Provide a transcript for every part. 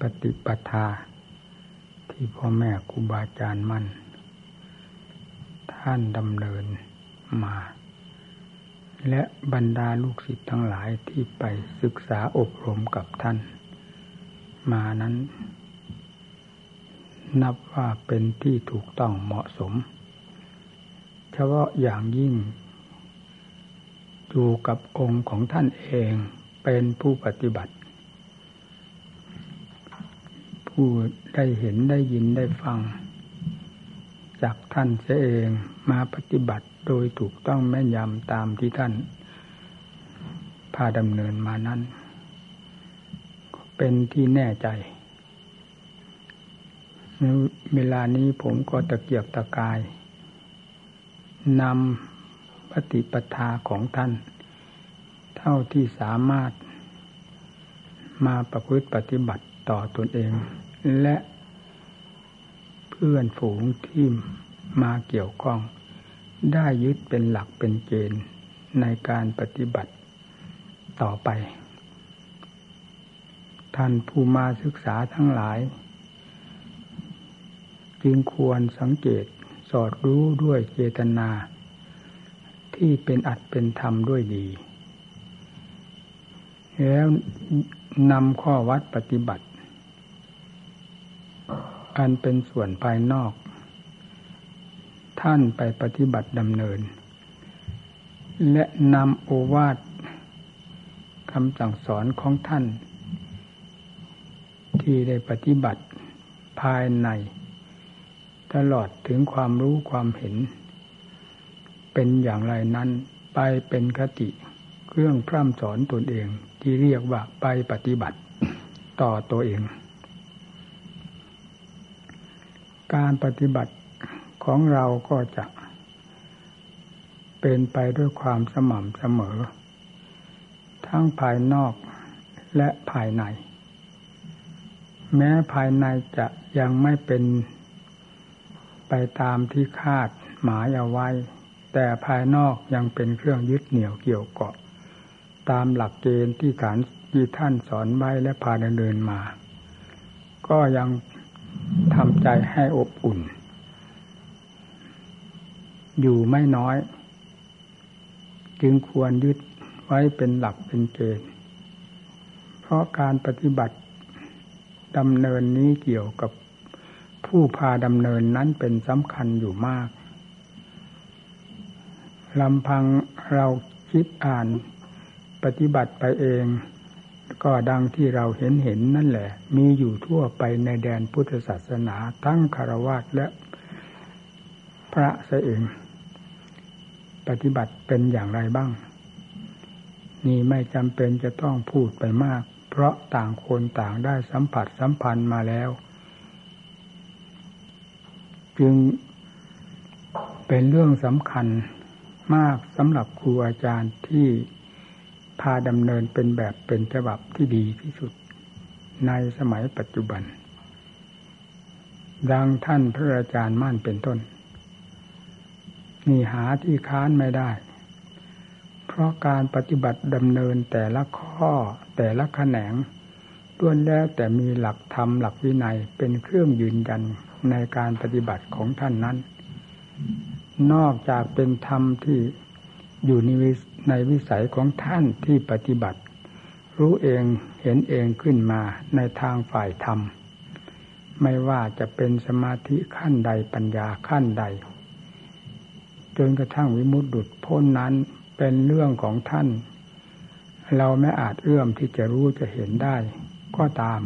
ปฏิปทา ที่พ่อแม่ครูบาอาจารย์มั่น ท่านดำเนินมา และบรรดาลูกศิษย์ทั้งหลายที่ไปศึกษาอบรมกับท่าน มานั้น นับว่าเป็นที่ถูกต้องเหมาะสม เฉพาะอย่างยิ่งอยู่กับองค์ของท่านเองเป็นผู้ปฏิบัติ ผู้ได้เห็นได้ยินได้ฟัง จากท่านเสียเองมาปฏิบัติโดยถูกต้องแม่นยำตามที่ท่าน พาดำเนินมานั้น เป็นที่แน่ใจเวลานี้ผมก็ตะเกียบตะกายนำปฏิปทาของท่าน เท่าที่สามารถมาประพฤติปฏิบัติต่อตนเอง และเพื่อนฝูงที่มาเกี่ยวข้อง ได้ยึดเป็นหลักเป็นเกณฑ์ในการปฏิบัติต่อไป ท่านผู้มาศึกษาทั้งหลาย จึงควรสังเกตสอดรู้ด้วยเจตนา ที่เป็นอัดเป็นธรรมด้วยดี แล้วนำข้อวัดปฏิบัติ อันเป็นส่วนภายนอก ท่านไปปฏิบัติดำเนิน และนำโอวาทคำสั่งสอนของท่าน ที่ได้ปฏิบัติภายใน ตลอดถึงความรู้ความเห็น เป็นอย่างไรนั้นไปเป็นคติเครื่องพร่ำสอนตนเองที่เรียกว่าไปปฏิบัติต่อตัวเอง การปฏิบัติของเราก็จะเป็นไปด้วยความสม่ำเสมอ ทั้งภายนอกและภายใน แม้ภายในจะยังไม่เป็นไปตามที่คาดหมายเอาไว้ แต่ภายนอกยังเป็นเครื่องยึดเหนี่ยวเกี่ยวเกาะ ตามหลักเกณฑ์ที่ฐานที่ท่านสอนไว้และพาดำเนินมา ก็ยัง ทำใจให้อบอุ่น อยู่ไม่น้อย จึงควรยึดไว้เป็นหลักเป็นเกณฑ์ เพราะการปฏิบัติดำเนินนี้เกี่ยวกับผู้พาดำเนินนั้นเป็นสำคัญอยู่มากลำพังเราคิดอ่านปฏิบัติไปเอง ก็ดังที่เราเห็นเห็นนั่นแหละ มีอยู่ทั่วไปในแดนพุทธศาสนาทั้งคารวะและพระเสเองปฏิบัติเป็นอย่างไรบ้าง นี่ไม่จำเป็นจะต้องพูดไปมาก เพราะต่างคนต่างได้สัมผัสสัมพันธ์มาแล้ว จึงเป็นเรื่องสำคัญมากสำหรับครูอาจารย์ที่ พาดำเนินเป็นแบบเป็นฉบับที่ดีที่สุด ในสมัยปัจจุบัน ดังท่านพระอาจารย์มั่นเป็นต้นนี่หาที่ค้านไม่ได้ เพราะการปฏิบัติดำเนินแต่ละข้อแต่ละแขนงล้วนแล้วแต่มีหลักธรรมหลักวินัยเป็นเครื่องยืนยันในการปฏิบัติของท่านนั้น นอกจากเป็นธรรมที่อยู่ใน ในวิสัยของท่านที่ปฏิบัติ รู้เองเห็นเองขึ้นมาในทางฝ่ายธรรม ไม่ว่าจะเป็นสมาธิขั้นใดปัญญาขั้นใด จนกระทั่งวิมุตติดุดพ้นนั้นเป็นเรื่องของท่าน เราไม่อาจเอื้อมที่จะรู้จะเห็นได้ ก็ตาม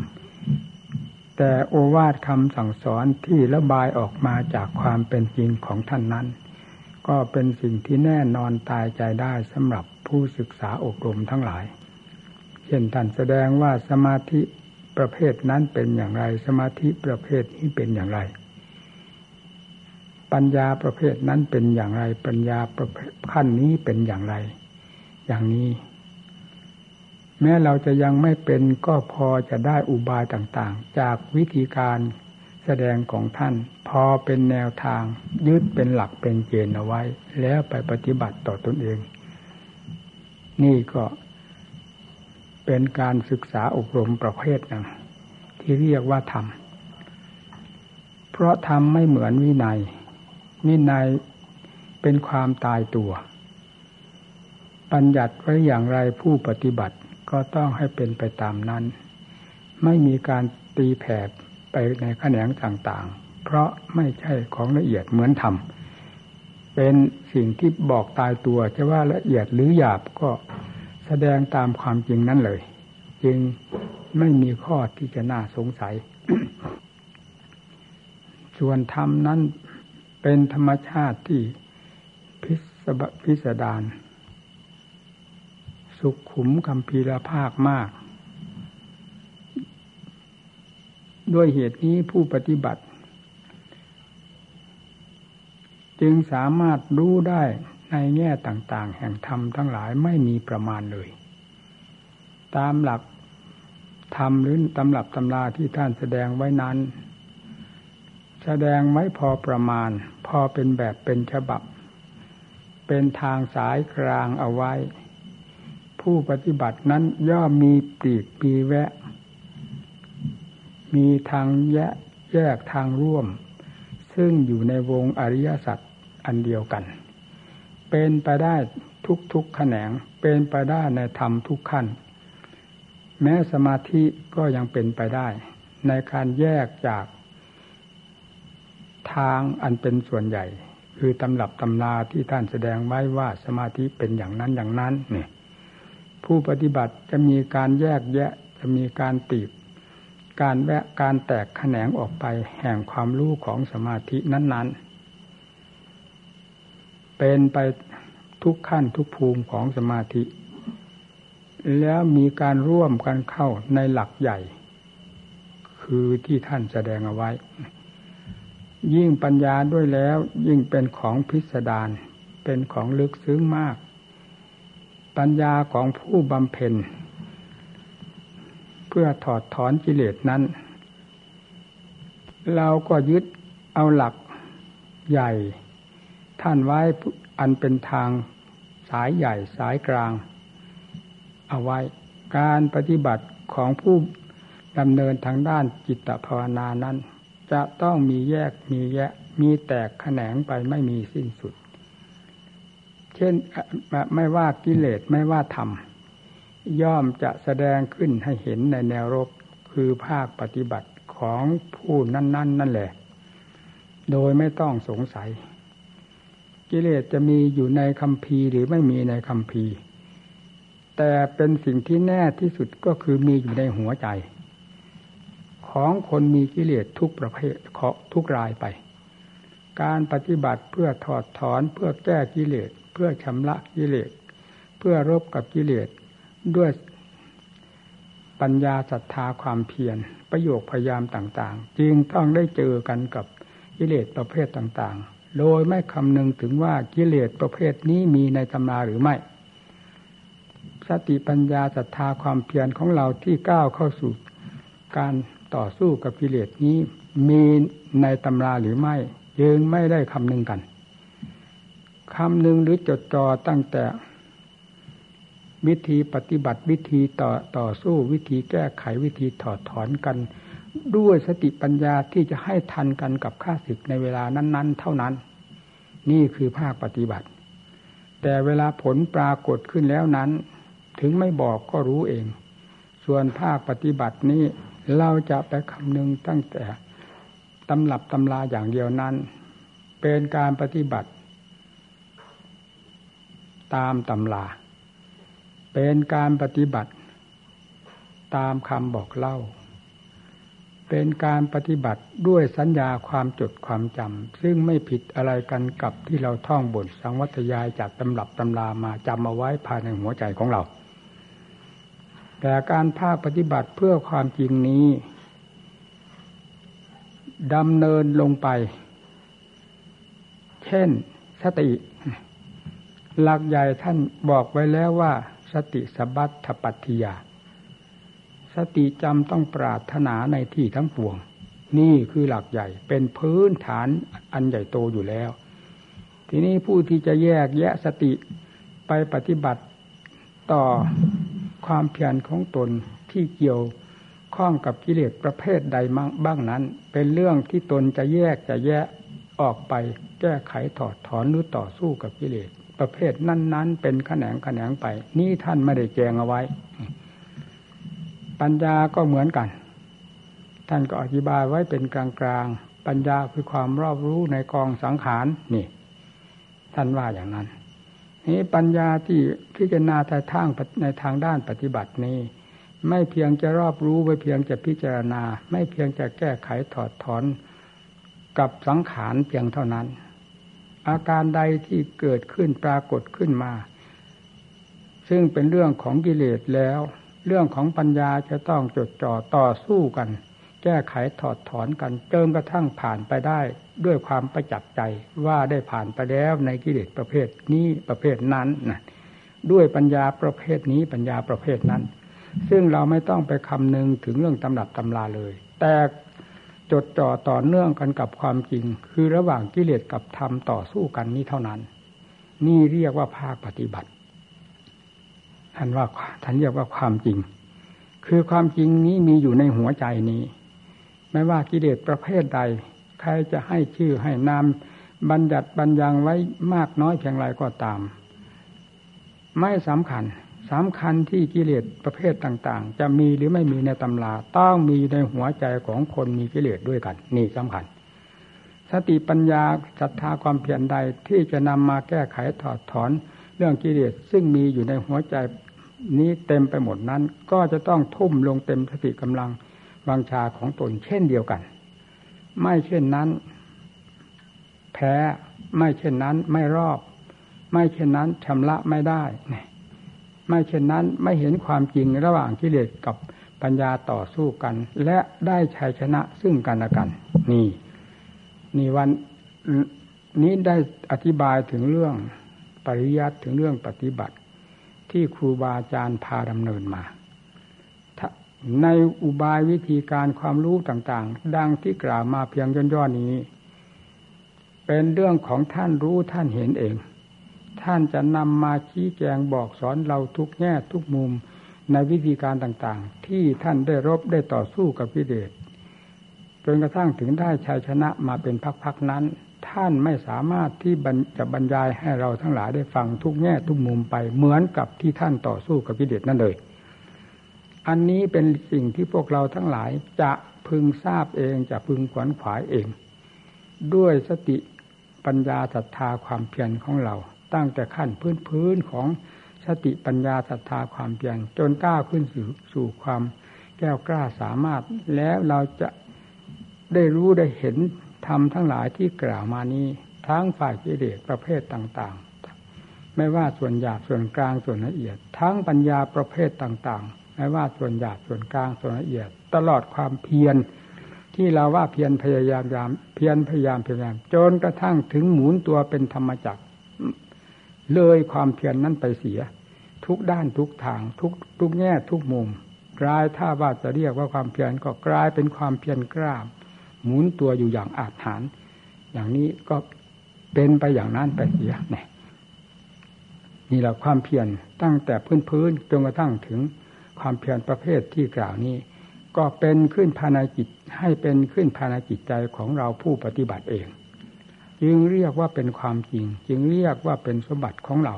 แต่โอวาทคำสั่งสอนที่ระบายออกมาจากความเป็นจริงของท่านนั้น ก็เป็นสิ่งที่แน่นอนตายใจได้สำหรับผู้ศึกษาอบรมทั้งหลาย เช่นท่านแสดงว่าสมาธิประเภทนั้นเป็นอย่างไร สมาธิประเภทนี้เป็นอย่างไร ปัญญาประเภทนั้นเป็นอย่างไร ปัญญาประเภทขั้นนี้เป็นอย่างไร อย่างนี้ แม้เราจะยังไม่เป็นก็พอจะได้อุบายต่างๆ จากวิธีการแสดงของท่าน พอเป็นแนวทางยึดเป็นหลักเป็นเกณฑ์เอาไว้ แล้วไปปฏิบัติต่อตนเอง นี่ก็เป็นการศึกษาอบรมประเภทหนึ่งที่เรียกว่าธรรม เพราะธรรมไม่เหมือนวินัย วินัยเป็นความตายตัวบัญญัติไว้อย่างไรผู้ปฏิบัติก็ต้องให้เป็นไปตามนั้น ไม่มีการตีแผ่ไปในแขนงต่าง เพราะไม่ใช่ของละเอียดเหมือนธรรมเป็นสิ่งที่บอกตายตัวจะว่าละเอียดหรือหยาบก็แสดงตามความจริงนั้นเลย จึงไม่มีข้อที่จะน่าสงสัย ส่วนธรรมนั้นเป็นธรรมชาติที่พิสพิสดารสุขขุมคำพีรภาคมาก ด้วยเหตุนี้ผู้ปฏิบัติ จึงสามารถรู้ได้ในแง่ต่าง ๆ แห่งธรรมทั้งหลายไม่มีประมาณเลย ตามหลักธรรมหรือตำรับตำราที่ท่านแสดงไว้นั้น แสดงไว้พอประมาณ พอเป็นแบบเป็นฉบับ เป็นทางสายกลางเอาไว้ ผู้ปฏิบัตินั้นย่อมมีปีกปีแวะ มีทางแยกแยกทางร่วม ซึ่งอยู่ในวงอริยสัจ อันเดียวกัน เป็นไปได้ทุกทุกแขนง เป็นไปได้ในธรรมทุกขั้น แม้สมาธิก็ยังเป็นไปได้ ในการแยกจากทางอันเป็นส่วนใหญ่ คือตำรับตำราที่ท่านแสดงไว้ว่าสมาธิเป็นอย่างนั้นอย่างนั้นเนี่ยผู้ปฏิบัติจะมีการแยกแยะจะมีการตีบการแวะการแตกแขนงออกไปแห่งความรู้ของสมาธินั้นๆ เป็นไปทุกขั้นทุกภูมิของสมาธิ แล้วมีการร่วมกันเข้าในหลักใหญ่ คือที่ท่านแสดงเอาไว้ ยิ่งปัญญาด้วยแล้วยิ่งเป็นของพิสดารเป็นของลึกซึ้งมาก ปัญญาของผู้บำเพ็ญ เพื่อถอดถอนกิเลสนั้น เราก็ยึดเอาหลักใหญ่ ท่านไว้อันเป็นทางสายใหญ่สายกลาง เอาไว้การปฏิบัติของผู้ดำเนินทางด้านจิตภาวนานั้น จะต้องมีแยกมีแยะมีแตกแขนงไปไม่มีสิ้นสุด เช่นไม่ว่ากิเลสไม่ว่าธรรม ย่อมจะแสดงขึ้นให้เห็นในแนวรบคือภาคปฏิบัติของผู้นั้น ๆนนนั่นแหละ โดยไม่ต้องสงสัย กิเลสจะมีอยู่ในคำพีหรือไม่มีในคำพีแต่เป็นสิ่งที่แน่ที่สุดก็คือมีอยู่ในหัวใจ ของคนมีกิเลสทุกประเภททุกรายไป การปฏิบัติเพื่อถอดถอนเพื่อแก้กิเลส เพื่อชำระกิเลส เพื่อรบกับกิเลสด้วยปัญญาศรัทธาความเพียรประโยคพยายามต่าง ๆ จึงต้องได้เจอกันกับกิเลสประเภทต่างๆ โดยไม่คำนึงถึงว่ากิเลสประเภทนี้มีในตำราหรือไม่สติปัญญาศรัทธาความเพียรของเราที่ก้าวเข้าสู่การต่อสู้กับกิเลสนี้ มีในตำราหรือไม่ยังไม่ได้คำนึงกันคำหนึ่งหรือจดจ่อตั้งแต่วิธีปฏิบัติวิธีต่อต่อสู้วิธีแก้ไขวิธีถอดถอนกัน ด้วยสติปัญญาที่จะให้ทันกันกับข้าศึกในเวลานั้น ๆ เท่านั้น นี่คือภาคปฏิบัติ แต่เวลาผลปรากฏขึ้นแล้วนั้น ถึงไม่บอกก็รู้เอง ส่วนภาคปฏิบัตินี้เราจะไปคำนึงตั้งแต่ตำรับตำลาอย่างเดียวนั้น เป็นการปฏิบัติ ตามตำลา เป็นการปฏิบัติ ตามคำบอกเล่า เป็นการปฏิบัติด้วยสัญญาความจดความจำซึ่งไม่ผิดอะไรกันกับที่เราท่องบทสังวัตยายจากตำรับตำรามาจำเอาไว้ภายในหัวใจของเรา แต่การภาคปฏิบัติเพื่อความจริงนี้ดำเนินลงไป เช่นสติ หลักใหญ่ท่านบอกไว้แล้วว่า สติสบัตถปัตติยา สติจำต้องปรารถนาในที่ทั้งปวง นี่คือหลักใหญ่เป็นพื้นฐานอันใหญ่โตอยู่แล้ว ทีนี้ผู้ที่จะแยกแยะสติไปปฏิบัติต่อความเพียรของตนที่เกี่ยวข้องกับกิเลสประเภทใดบ้างนั้น เป็นเรื่องที่ตนจะแยกจะแยกออกไปแก้ไขถอดถอนหรือต่อสู้กับกิเลสประเภทนั้น ๆ เป็นแขนงแขนงไป นี่ท่านไม่ได้แจงเอาไว้ ปัญญาก็เหมือนกัน ท่านก็อธิบายไว้เป็นกลางๆ ปัญญาคือความรอบรู้ในกองสังขารนี่ ท่านว่าอย่างนั้น นี้ปัญญาที่พิจารณาในทางในทางด้านปฏิบัตินี้ ไม่เพียงจะรอบรู้ไม่เพียงจะพิจารณา ไม่เพียงจะแก้ไขถอดถอนกับสังขารเพียงเท่านั้น อาการใดที่เกิดขึ้นปรากฏขึ้นมา ซึ่งเป็นเรื่องของกิเลสแล้ว เรื่องของปัญญาจะต้องจดจ่อต่อสู้กัน แก้ไขถอดถอนกันเติมกระทั่งผ่านไปได้ ด้วยความประจักษ์ใจว่าได้ผ่านไปแล้วในกิเลสประเภทนี้ประเภทนั้นนะด้วยปัญญาประเภทนี้ปัญญาประเภทนั้น ซึ่งเราไม่ต้องไปคำนึงถึงเรื่องตำรับตำราเลย แต่จดจ่อต่อเนื่องกันกับความจริง คือระหว่างกิเลสกับธรรมต่อสู้กันนี้เท่านั้น นี่เรียกว่าภาคปฏิบัติ ท่านว่าท่านเรียกว่าความจริง คือความจริงนี้มีอยู่ในหัวใจนี้ ไม่ว่ากิเลสประเภทใด ใครจะให้ชื่อให้นามบัญญัติบัญญังไว้มากน้อยเพียงไรก็ตาม ไม่สำคัญสำคัญที่กิเลสประเภทต่าง ๆ จะมีหรือไม่มีในตำราต้องมีในหัวใจของคนมีกิเลสด้วยกันนี่สำคัญสติปัญญาศรัทธาความเพียรใดที่จะนำมาแก้ไขถอดถอน รื่องกิเลสซึ่งมีอยู่ในหัวใจนี้เต็มไปหมดนั้น ก็จะต้องทุ่มลงเต็มสติกำลังวังชาของตนเช่นเดียวกัน ไม่เช่นนั้น แพ้ไม่เช่นนั้นไม่รอบ ไม่เช่นนั้นชำระไม่ได้ ไม่เช่นนั้นไม่เห็นความจริงระหว่างกิเลสกับปัญญาต่อสู้กัน และได้ชัยชนะซึ่งกันและกัน นี่ นี่วันนี้ได้อธิบายถึงเรื่อง ปริยัติถึงเรื่องปฏิบัติ ที่ครูบาอาจารย์พาดำเนินมา ในอุบายวิธีการความรู้ต่างๆ ดังที่กล่าวมาเพียงย่อๆนี้ เป็นเรื่องของท่านรู้ท่านเห็นเอง ท่านจะนำมาชี้แจงบอกสอนเราทุกแง่ทุกมุมในวิธีการต่างๆ ที่ท่านได้รบได้ต่อสู้กับพิเดชจนกระทั่งถึงได้ชัยชนะมาเป็นพักๆนั้น ท่านไม่สามารถที่จะบรรยายให้เราทั้งหลายได้ฟังทุกแง่ทุกมุมไปเหมือนกับที่ท่านต่อสู้กับพิเดชนั่นเลย อันนี้เป็นสิ่งที่พวกเราทั้งหลายจะพึงทราบเองจะพึงขวนขวายเอง ด้วยสติปัญญาศรัทธาความเพียรของเรา ตั้งแต่ขั้นพื้นพื้นของสติปัญญาศรัทธาความเพียรจนก้าวขึ้นสู่สู่ความแก้วกล้าสามารถ แล้วเราจะได้รู้ได้เห็น ธรรมทั้งหลายที่กล่าวมานี้ทั้งฝ่ายกิเลสประเภทต่างๆ ไม่ว่าส่วนหยาบส่วนกลางส่วนละเอียด ทั้งปัญญาประเภทต่างๆ ไม่ว่าส่วนหยาบส่วนกลางส่วนละเอียด ตลอดความเพียรที่เราว่าเพียรพยายามยามเพียรพยายามพยายามจนกระทั่งถึงหมุนตัวเป็นธรรมจักรเลยความเพียรนนั้นไปเสีย ทุกด้านทุกทางทุกทุกแง่ทุกมุมกลายถ้าว่าจะเรียกว่าความเพียรก็กลายเป็นความเพียรกล้า หมุนตัวอยู่อย่างอาจหารอย่างนี้ก็เป็นไปอย่างนั้นไปเสียเนี่ยนี่แหละความเพียรตั้งแต่พื้นพื้นจนกระทั่งถึงความเพียรประเภทที่กล่าวนี้ ก็เป็นขึ้นภายในจิตให้เป็นขึ้นภายในจิตใจของเราผู้ปฏิบัติเอง จึงเรียกว่าเป็นความจริง จึงเรียกว่าเป็นสมบัติของเรา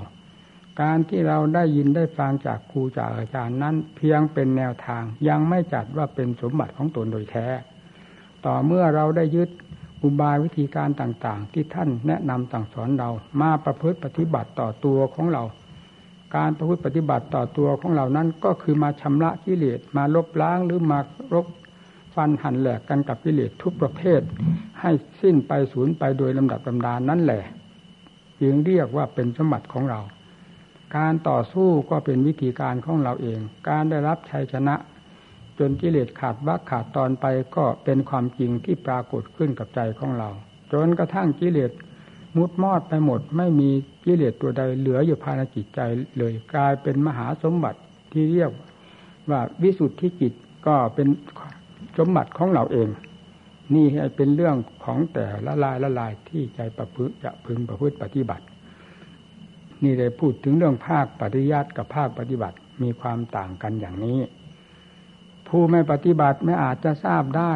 การที่เราได้ยินได้ฟังจากครูจากอาจารย์นั้น เพียงเป็นแนวทางยังไม่จัดว่าเป็นสมบัติของตนโดยแท้ ต่อเมื่อเราได้ยึดอุบายวิธีการต่างๆ ที่ท่านแนะนำสั่งสอนเรามาประพฤติปฏิบัติต่อตัวของเรา การประพฤติปฏิบัติต่อตัวของเรานั้นก็คือมาชำระกิเลสมาลบล้างหรือมารบฟันหั่นแหลกกันกับกิเลสทุกประเภท ให้สิ้นไปสูญไปโดยลำดับลำดานนั่นแหละจึงเรียกว่าเป็นสมบัติของเรา การต่อสู้ก็เป็นวิธีการของเราเอง การได้รับชัยชนะ จนกิเลสขาดวักขาดตอนไปก็เป็นความจริงที่ปรากฏขึ้นกับใจของเรา จนกระทั่งกิเลสมุดมอดไปหมด ไม่มีกิเลสตัวใดเหลืออยู่ภายในจิตใจเลยกลายเป็นมหาสมบัติที่เรียกว่าวิสุทธิจิตก็เป็นสมบัติของเราเอง นี่เป็นเรื่องของแต่ละลายละลายที่ใจประพฤติจะพึงประพฤติปฏิบัติ นี่ได้พูดถึงเรื่องภาคปฏิยัติกับภาคปฏิบัติมีความต่างกันอย่างนี้ ผู้ไม่ปฏิบัติไม่อาจจะทราบได้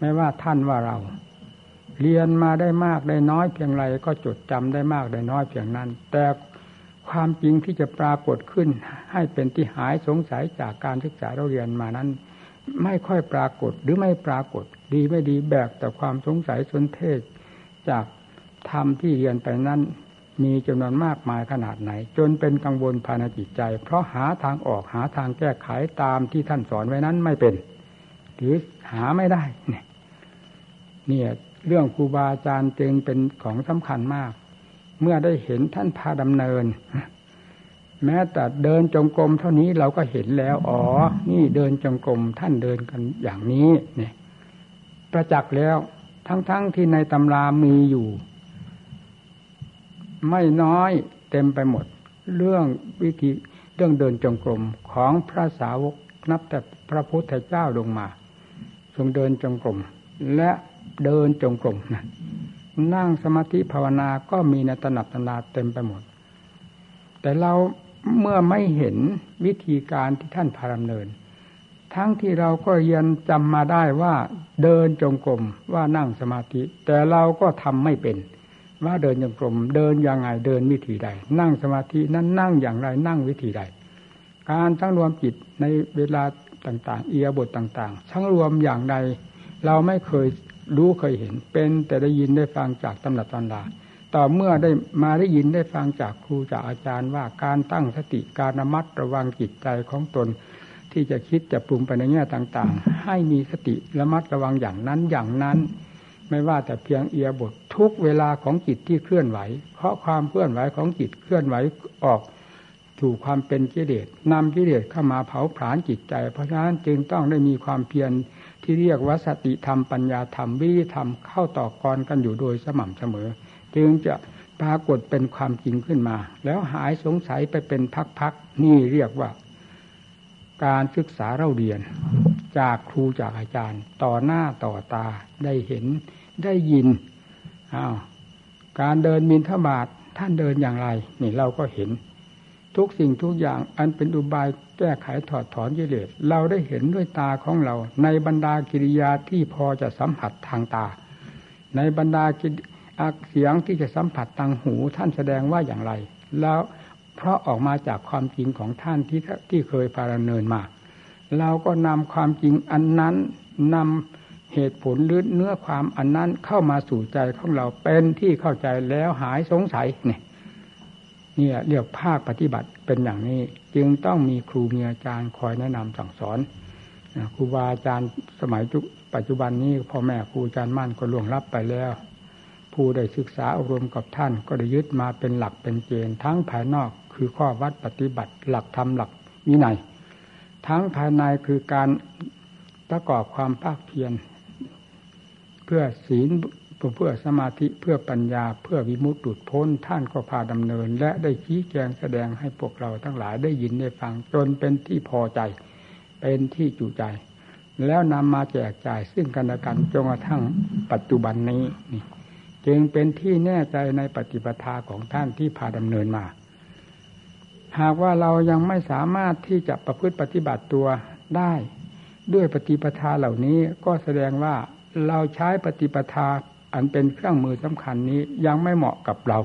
ไม่ว่าท่านว่าเรา เรียนมาได้มากได้น้อยเพียงไรก็จดจำได้มากได้น้อยเพียงนั้น แต่ความจริงที่จะปรากฏขึ้น ให้เป็นที่หายสงสัยจากการศึกษาเราเรียนมานั้น ไม่ค่อยปรากฏหรือไม่ปรากฏ ดีไม่ดีแบกแต่ความสงสัยสนเทศจากธรรมที่เรียนไปนั้น มีจำนวนมากมายขนาดไหน จนเป็นกังวลภายในจิตใจ เพราะหาทางออกหาทางแก้ไขตามที่ท่านสอนไว้นั้นไม่เป็น หรือหาไม่ได้เนี่ยเรื่องครูบาอาจารย์จึงเป็นของสำคัญมาก เมื่อได้เห็นท่านพาดำเนิน แม้แต่เดินจงกรมเท่านี้เราก็เห็นแล้ว อ๋อ นี่เดินจงกรมท่านเดินกันอย่างนี้เนี่ยประจักษ์แล้วทั้งๆทที่ในตำรามีอยู่ ไม่น้อยเต็มไปหมด เรื่องวิธีเรื่องเดินจงกรมของพระสาวกนับแต่พระพุทธเจ้าลงมาทรงเดินจงกรมและเดินจงกรมนะนั่งสมาธิภาวนาก็มีในตนับตนาเต็มไปหมด แต่เราเมื่อไม่เห็นวิธีการที่ท่านพาดำเนิน ทั้งที่เราก็เรียนจำมาได้ว่าเดินจงกรมว่านั่งสมาธิ แต่เราก็ทำไม่เป็น ว่าเดินอย่างกลมเดินยังไงเดินวิธีใด นั่งสมาธินั้นนั่งอย่างไรนั่งวิธีใด การทั้งรวมจิตในเวลาต่างๆ เอียบทต่างๆ ทั้งรวมอย่างใด เราไม่เคยรู้เคยเห็น เป็นแต่ได้ยินได้ฟังจากตำนักตำราต่อเมื่อได้มาได้ยินได้ฟังจากครูจากอาจารย์ว่าการตั้งสติการระมัดระวังจิตใจของตน ที่จะคิดจะปรุงไปในแง่ต่างๆ ให้มีสติระมัดระวังอย่างนั้นอย่างนั้น ไม่ว่าแต่เพียงเอียบททุกเวลาของจิตที่เคลื่อนไหว เพราะความเคลื่อนไหวของจิตเคลื่อนไหวออกถูกความเป็นกิเลสนำกิเลสเข้ามาเผาผลาญจิตใจ เพราะฉะนั้นจึงต้องได้มีความเพียรที่เรียกว่าสติธรรมปัญญาธรรมวิธรรมเข้าต่อกรกันอยู่โดยสม่ำเสมอ จึงจะปรากฏเป็นความจริงขึ้นมา แล้วหายสงสัยไปเป็นพักๆนี่เรียกว่า การศึกษาเราเรียน จากครูจากอาจารย์ ต่อหน้าต่อตาได้เห็น ได้ยินอ้าวการเดินมินทบาทท่านเดินอย่างไรนี่เราก็เห็น ทุกสิ่งทุกอย่างอันเป็นอุบายแก้ไขถอดถอนกิเลสเราได้เห็นด้วยตาของเรา ในบรรดากิริยาที่พอจะสัมผัสทางตา ในบรรดาเสียงที่จะสัมผัสทางหูท่านแสดงว่าอย่างไร แล้วเพราะออกมาจากความจริงของท่านที่ที่เคยพาดำเนินมา เราก็นำความจริงอันนั้นนำ เหตุผลหรือเนื้อความอันนั้นเข้ามาสู่ใจของเราเป็นที่เข้าใจแล้วหายสงสัยเนี่ยนี่เรียกภาคปฏิบัติเป็นอย่างนี้ จึงต้องมีครูมีอาจารย์คอยแนะนำสั่งสอนครูบาอาจารย์สมัยจุปัจจุบันนี้พ่อแม่ครูอาจารย์มั่นก็ล่วงลับไปแล้ว ผู้ได้ศึกษาอบรมกับท่านก็ได้ยึดมาเป็นหลักเป็นเกณฑ์ทั้งภายนอกคือข้อวัดปฏิบัติหลักธรรมหลักวินัยทั้งภายในคือการประกอบความภาคเพียร เพื่อศีลเพื่อสมาธิเพื่อปัญญา เพื่อวิมุตติพ้นท่านก็พาดำเนิน และได้ชี้แจงแสดงให้พวกเราทั้งหลายได้ยินได้ฟังจนเป็นที่พอใจ เป็นที่จุใจ แล้วนำมาแจกจ่ายซึ่งกันและกันจนกระทั่งปัจจุบันนี้นี่จึงเป็นที่แน่ใจในปฏิปทาของท่านที่พาดำเนินมา หากว่าเรายังไม่สามารถที่จะประพฤติปฏิบัติตัวได้ ด้วยปฏิปทาเหล่านี้ก็แสดงว่า เราใช้ปฏิปทาอันเป็นเครื่องมือสำคัญนี้ยังไม่เหมาะกับเรา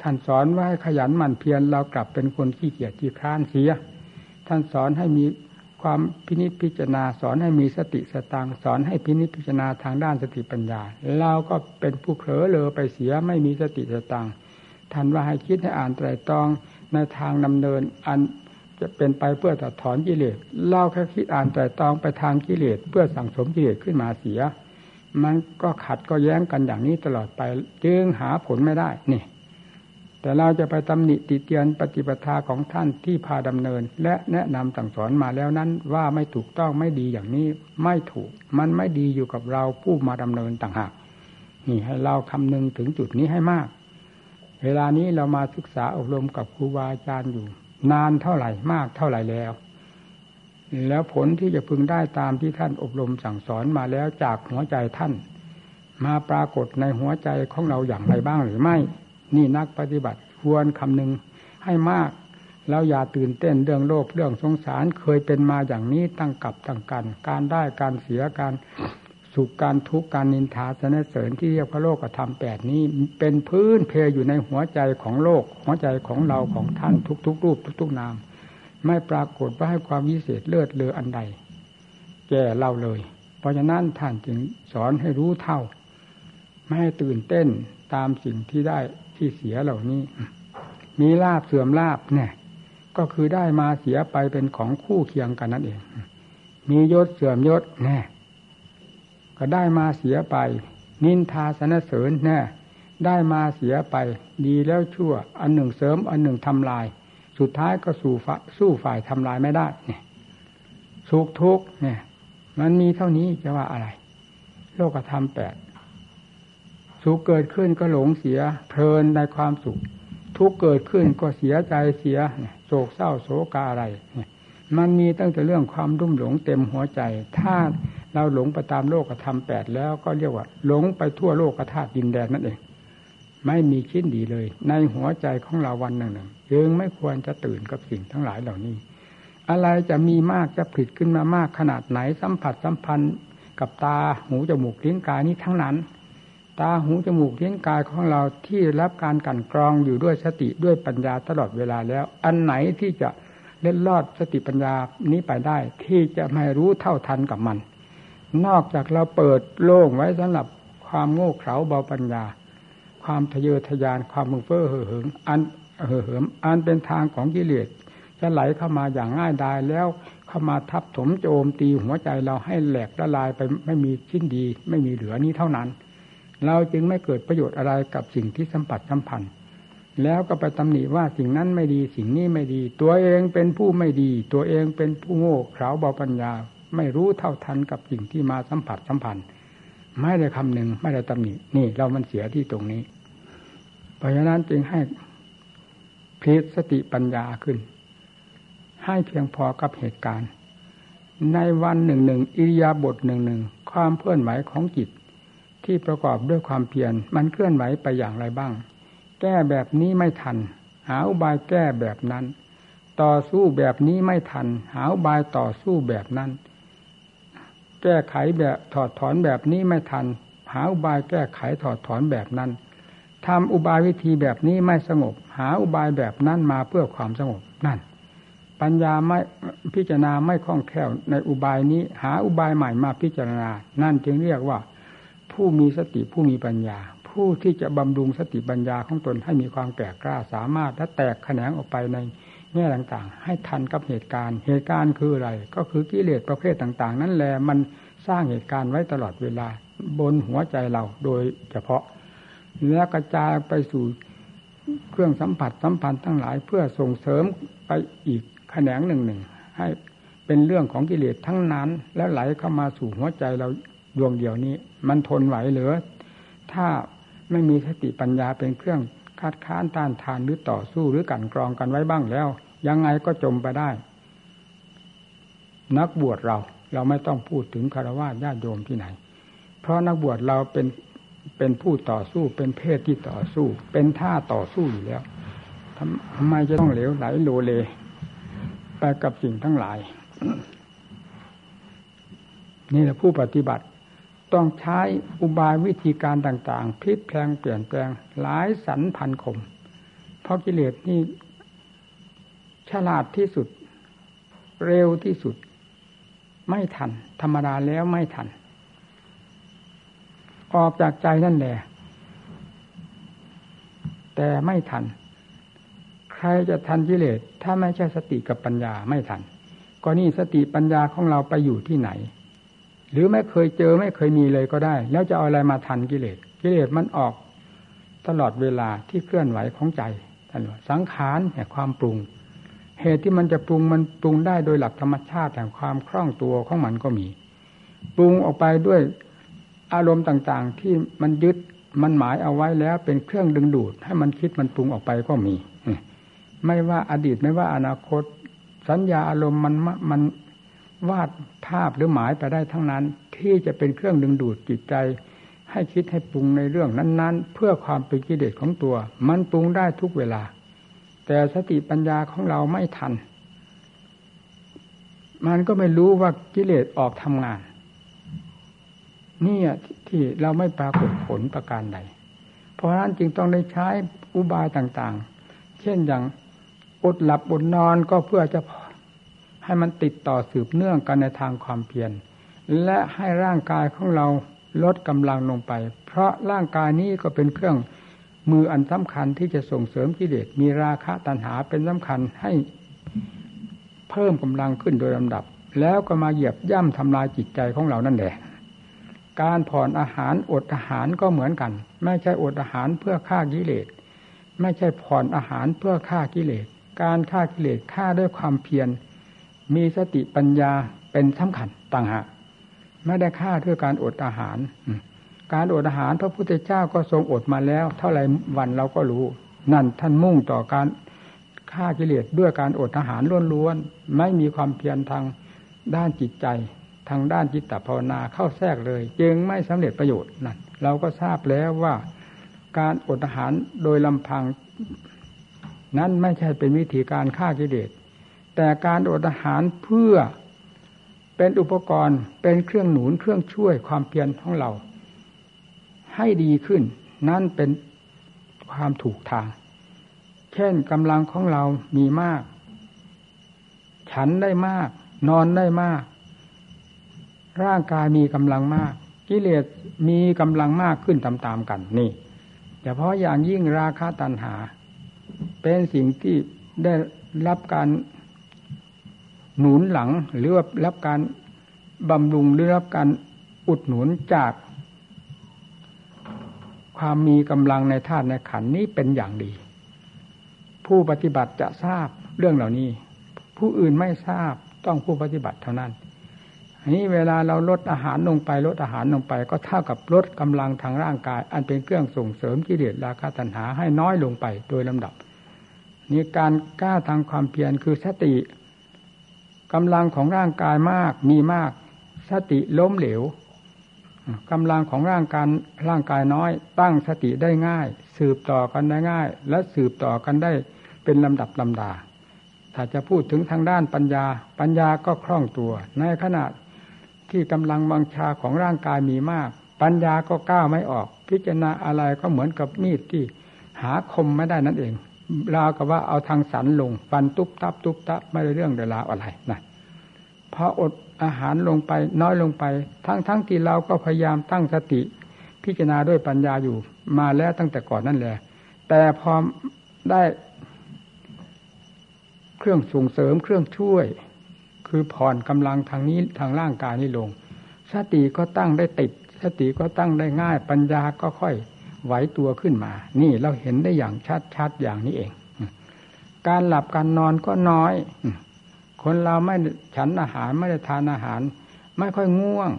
ท่านสอนว่าให้ขยันหมั่นเพียรเรากลับเป็นคนขี้เกียจขี้คร้านเสีย ท่านสอนให้มีความพินิจพิจารณาสอนให้มีสติสตังสอนให้พินิจพิจารณาทางด้านสติปัญญาเราก็เป็นผู้เผลอเลอไปเสียไม่มีสติสตังท่านว่าให้คิดให้อ่านไตรตรองในทางดำเนินอัน จะเป็นไปเพื่อตัดถอนกิเลสเล่าแค่คิดอ่านแต่ตองไปทางกิเลสเพื่อสั่งสมกิเลสขึ้นมาเสีย มันก็ขัดก็แย้งกันอย่างนี้ตลอดไปจึงหาผลไม่ได้นี่แต่เราจะไปตำหนิติเตียนปฏิปทาของท่านที่พาดำเนิน และแนะนำสั่งสอนมาแล้วนั้นว่าไม่ถูกต้องไม่ดีอย่างนี้ไม่ถูก มันไม่ดีอยู่กับเราผู้มาดำเนินต่างหากนี่ให้เราคำนึงถึงจุดนี้ให้มาก เวลานี้เรามาศึกษาอบรมกับครูบาอาจารย์อยู่ นานเท่าไหร่มากเท่าไหร่แล้ว แล้วผลที่จะพึงได้ตามที่ท่านอบรมสั่งสอนมาแล้วจากหัวใจท่าน มาปรากฏในหัวใจของเราอย่างไรบ้างหรือไม่ นี่นักปฏิบัติควรคำนึงให้มากแล้วอย่าตื่นเต้นเรื่องโลภเรื่องสงสารเคยเป็นมาอย่างนี้ตั้งกับตั้งกัน การได้การเสียการ สุขการทุกข์การนินทาสนเสริญที่เรียกพระโลกธรรมแปดนี้ เป็นพื้นเพยอยู่ในหัวใจของโลก หัวใจของเราของท่านทุกๆรูปทุกๆนาม ไม่ปรากฏว่าให้ความวิเศษเลิศเลออันใด แก่เราเลย เพราะฉะนั้นท่านจึงสอนให้รู้เท่า ไม่ให้ตื่นเต้นตามสิ่งที่ได้ที่เสียเหล่านี้ มีลาบเสื่อมลาบเนี่ยก็คือได้มาเสียไปเป็นของคู่เคียงกันนั่นเอง มียศเสื่อมยศแน่ ก็ได้มาเสียไป นินทาสนเสริญแน่ได้มาเสียไป ดีแล้วชั่ว อันหนึ่งเสริม อันหนึ่งทำลาย สุดท้ายก็สู่สู้ฝ่ายทำลายไม่ได้เนี่ยสุขทุกเนี่ย มันมีเท่านี้จะว่าอะไร โลกธรรมแปดสุขเกิดขึ้นก็หลงเสีย เพลินในความสุข ทุกเกิดขึ้นก็เสียใจเสียโศกเศร้าโศกาอะไร มันมีตั้งแต่เรื่องความรุ่มหลงเต็มหัวใจ ถ้า เราหลงไปตามโลกธรรมแปดแล้วก็เรียกว่า หลงไปทั่วโลกธาตุดินแดนนั่นเอง ไม่มีชิ้นดีเลย ในหัวใจของเราวันหนึ่งหนึ่งยังไม่ควรจะตื่นกับสิ่งทั้งหลายเหล่านี้ อะไรจะมีมากจะผลิตขึ้นมามากขนาดไหนสัมผัสสัมพันธ์กับตาหูจมูกลิ้นกายนี้ทั้งนั้น ตาหูจมูกลิ้นกายของเราที่รับการกันกรองอยู่ด้วยสติด้วยปัญญาตลอดเวลาแล้ว อันไหนที่จะเล็ดลอดสติปัญญานี้ไปได้ ที่จะไม่รู้เท่าทันกับมัน นอกจากเราเปิดโล่งไว้สำหรับความโง่เขลาเบาปัญญา ความทะเยอทะยานความมึงเฟ้อเห่อเหิมอันเห่อเหิมอันเป็นทางของกิเลสจะไหลเข้ามาอย่างง่ายดายแล้วเข้ามาทับถมโจมตีหัวใจเราให้แหลกละลายไปไม่มีชิ้นดี ไม่มีเหลือนี้เท่านั้น เราจึงไม่เกิดประโยชน์อะไรกับสิ่งที่สัมผัสสัมพันธ์แล้วก็ไปตำหนิว่าสิ่งนั้นไม่ดีสิ่งนี้ไม่ดี ตัวเองเป็นผู้ไม่ดี ตัวเองเป็นผู้โง่เขลาเบาปัญญา ไม่รู้เท่าทันกับสิ่งที่มาสัมผัสสัมพันธ์ ไม่ได้คำหนึ่งไม่ได้ตำหนินี่เรามันเสียที่ตรงนี้ เพราะฉะนั้นจึงให้พลิสติปัญญาขึ้น ให้เพียงพอกับเหตุการณ์ ในวันหนึ่งหนึ่งอิริยาบถหนึ่งหนึ่งความเคลื่อนไหวของจิต ที่ประกอบด้วยความเพียรมันเคลื่อนไหวไปอย่างไรบ้าง แก้แบบนี้ไม่ทัน หาอุบายแก้แบบนั้น ต่อสู้แบบนี้ไม่ทัน หาอุบายต่อสู้แบบนั้น แก้ไขแบบถอดถอนแบบนี้ไม่ทัน หาอุบายแก้ไขถอดถอนแบบนั้นทำอุบายวิธีแบบนี้ไม่สงบ หาอุบายแบบนั้นมาเพื่อความสงบนั่น ปัญญาไม่พิจารณาไม่คล่องแคล่วในอุบายนี้ หาอุบายใหม่มาพิจารณา นั่นจึงเรียกว่า ผู้มีสติผู้มีปัญญา ผู้ที่จะบำรุงสติปัญญาของตนให้มีความแก่กล้าสามารถและแตกแขนงออกไปใน แง่ต่างๆ ให้ทันกับเหตุการณ์ เหตุการณ์คืออะไร ก็คือกิเลสประเภทต่างๆ นั่นแหละมันสร้างเหตุการณ์ไว้ตลอดเวลา บนหัวใจเราโดยเฉพาะแล้วกระจายไปสู่เครื่องสัมผัสสัมพันธ์ทั้งหลายเพื่อส่งเสริมไปอีกแขนงหนึ่งหนึ่งให้เป็นเรื่องของกิเลสทั้งนั้น แล้วไหลเข้ามาสู่หัวใจเราดวงเดียวนี้ มันทนไหวหรือถ้าไม่มีสติปัญญาเป็นเครื่อง คัดค้านต้านทานหรือต่อสู้หรือกันกรองกันไว้บ้างแล้ว ยังไงก็จมไปได้ นักบวชเราเราไม่ต้องพูดถึงคารวะญาติโยมที่ไหน เพราะนักบวชเราเป็นเป็นผู้ต่อสู้เป็นเพศที่ต่อสู้ เป็นท่าต่อสู้อยู่แล้วทำไมจะต้องเหลวไหลโลเลไปกับสิ่งทั้งหลาย นี่แหละผู้ปฏิบัติ ต้องใช้อุบายวิธีการต่างๆพลิกแปลงเปลี่ยนแปลงหลายสันพันคม เพราะกิเลสนี่ฉลาดที่สุด เร็วที่สุด ไม่ทัน ธรรมดาแล้วไม่ทัน ออกจากใจนั่นแหละ แต่ไม่ทัน ใครจะทันกิเลสถ้าไม่ใช่สติกับปัญญาไม่ทัน ก็นี่สติปัญญาของเราไปอยู่ที่ไหน หรือไม่เคยเจอไม่เคยมีเลยก็ได้ แล้วจะเอาอะไรมาทันกิเลสกิเลสมันออกตลอดเวลาที่เคลื่อนไหวของใจท่านสังขารแห่งความปรุง เหตุที่มันจะปรุงมันปรุงได้โดยหลักธรรมชาติแห่งความคล่องตัวของมันก็มี ปรุงออกไปด้วยอารมณ์ต่างๆ ที่มันยึดมันหมายเอาไว้แล้วเป็นเครื่องดึงดูด ให้มันคิดมันปรุงออกไปก็มี ไม่ว่าอดีตไม่ว่าอนาคต สัญญาอารมณ์มันมัน วาดภาพหรือหมายไปได้ทั้งนั้น ที่จะเป็นเครื่องดึงดูดจิตใจ ให้คิดให้ปรุงในเรื่องนั้น ๆ เพื่อความเป็นกิเลสของตัว มันปรุงได้ทุกเวลา แต่สติปัญญาของเราไม่ทัน มันก็ไม่รู้ว่ากิเลสออกทำงานนี่ที่เราไม่ปรากฏผลประการใด เพราะฉะนั้นจึงต้องได้ใช้อุบายต่างๆ เช่นอย่างอดหลับอดนอนก็เพื่อจะ ให้มันติดต่อสืบเนื่องกันในทางความเพียรและให้ร่างกายของเราลดกำลังลงไป เพราะร่างกายนี้ก็เป็นเครื่องมืออันสำคัญที่จะส่งเสริมกิเลสมีราคะตัณหาเป็นสำคัญให้เพิ่มกำลังขึ้นโดยลำดับ แล้วก็มาเหยียบย่ำทำลายจิตใจของเรานั่นแหละการผ่อนอาหารอดอาหารก็เหมือนกัน ไม่ใช่อดอาหารเพื่อฆ่ากิเลสไม่ใช่ผ่อนอาหารเพื่อฆ่ากิเลสการฆ่ากิเลสฆ่าด้วยความเพียร มีสติปัญญาเป็นสำคัญต่างหากไม่ได้ฆ่าด้วยการอดอาหาร การอดอาหารพระพุทธเจ้าก็ทรงอดมาแล้ว เท่าไรวันเราก็รู้ นั่นท่านมุ่งต่อการฆ่ากิเลสด้วยการอดอาหารล้วนๆไม่มีความเพียรทางด้านจิตใจ ทางด้านจิตตภาวนาเข้าแทรกเลย จึงไม่สำเร็จประโยชน์นั่นเราก็ทราบแล้วว่าการอดอาหารโดยลำพัง นั้นไม่ใช่เป็นวิธีการฆ่ากิเลส แต่การอดอาหารเพื่อเป็นอุปกรณ์เป็นเครื่องหนุนเครื่องช่วยความเพียรของเรา ให้ดีขึ้น นั่นเป็นความถูกทาง เช่นกำลังของเรามีมาก ฉันได้มาก นอนได้มาก ร่างกายมีกำลังมาก กิเลสมีกำลังมากขึ้นตามๆกันนี่เฉพาะอย่างยิ่งราคาตัณหา เป็นสิ่งที่ได้รับการ หนุนหลังหรือว่ารับการบำรุงหรือรับการอุดหนุนจากความมีกำลังในธาตุในขันนี้เป็นอย่างดี ผู้ปฏิบัติจะทราบเรื่องเหล่านี้ ผู้อื่นไม่ทราบต้องผู้ปฏิบัติเท่านั้นอันนี้เวลาเราลดอาหารลงไปลดอาหารลงไปก็เท่ากับลดกำลังทางร่างกาย อันเป็นเครื่องส่งเสริมกิเลสราคะตัณหาให้น้อยลงไปโดยลำดับ นี่การกล้าทางความเพียรคือสติ กำลังของร่างกายมากมีมาก สติล้มเหลวกำลังของร่างกายร่างกายน้อย ตั้งสติได้ง่าย สืบต่อกันได้ง่าย และสืบต่อกันได้เป็นลำดับลำดา ถ้าจะพูดถึงทางด้านปัญญา ปัญญาก็คล่องตัว ในขณะที่กำลังบังชาของร่างกายมีมาก ปัญญาก็ก้าวไม่ออก พิจารณาอะไรก็เหมือนกับมีดที่หาคมไม่ได้นั่นเอง ราวกับว่าเอาทางสันลง ฟันตุ๊บตับตุ๊บตับไม่ได้เรื่องเดลาอะไรนะพออดอาหารลงไปน้อยลงไป ทั้งทั้งที่เราก็พยายามตั้งสติ พิจารณาด้วยปัญญาอยู่ มาแล้วตั้งแต่ก่อนนั่นแหละ แต่พอได้เครื่องส่งเสริมเครื่องช่วย คือผ่อนกำลังทางนี้ทางร่างกายนี้ลงสติก็ตั้งได้ติดสติก็ตั้งได้ง่าย ปัญญาก็ค่อย ไหวตัวขึ้นมา นี่เราเห็นได้อย่างชัดๆอย่างนี้เอง การหลับการนอนก็น้อย คนเราไม่ฉันอาหารไม่ได้ทานอาหาร ไม่ค่อยง่วง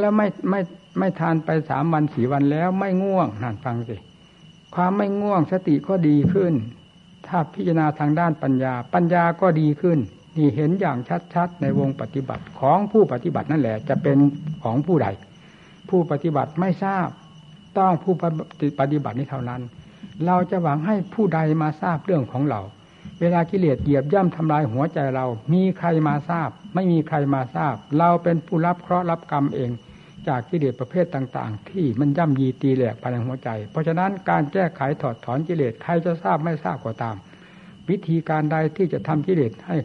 แล้วไม่ไม่ไม่ทานไปสามวันสี่วันแล้ว ไม่ง่วงนั่นฟังสิความไม่ง่วงสติก็ดีขึ้น ถ้าพิจารณาทางด้านปัญญา ปัญญาก็ดีขึ้น นี่เห็นอย่างชัดๆในวงปฏิบัติของผู้ปฏิบัตินั่นแหละ จะเป็นของผู้ใด ผู้ปฏิบัติไม่ทราบ ต้องผู้ปฏิบัตินี้เท่านั้น เราจะหวังให้ผู้ใดมาทราบเรื่องของเรา เวลากิเลสเหยียบย่ำทำลายหัวใจเรา มีใครมาทราบ ไม่มีใครมาทราบ เราเป็นผู้รับเคราะห์รับกรรมเอง จากกิเลสประเภทต่าง ๆ ที่มันย่ำยีตีแหลกภายในหัวใจ เพราะฉะนั้นการแก้ไขถอดถอนกิเลสใครจะทราบไม่ทราบก็ตาม วิธีการใดที่จะทำกิเลสให้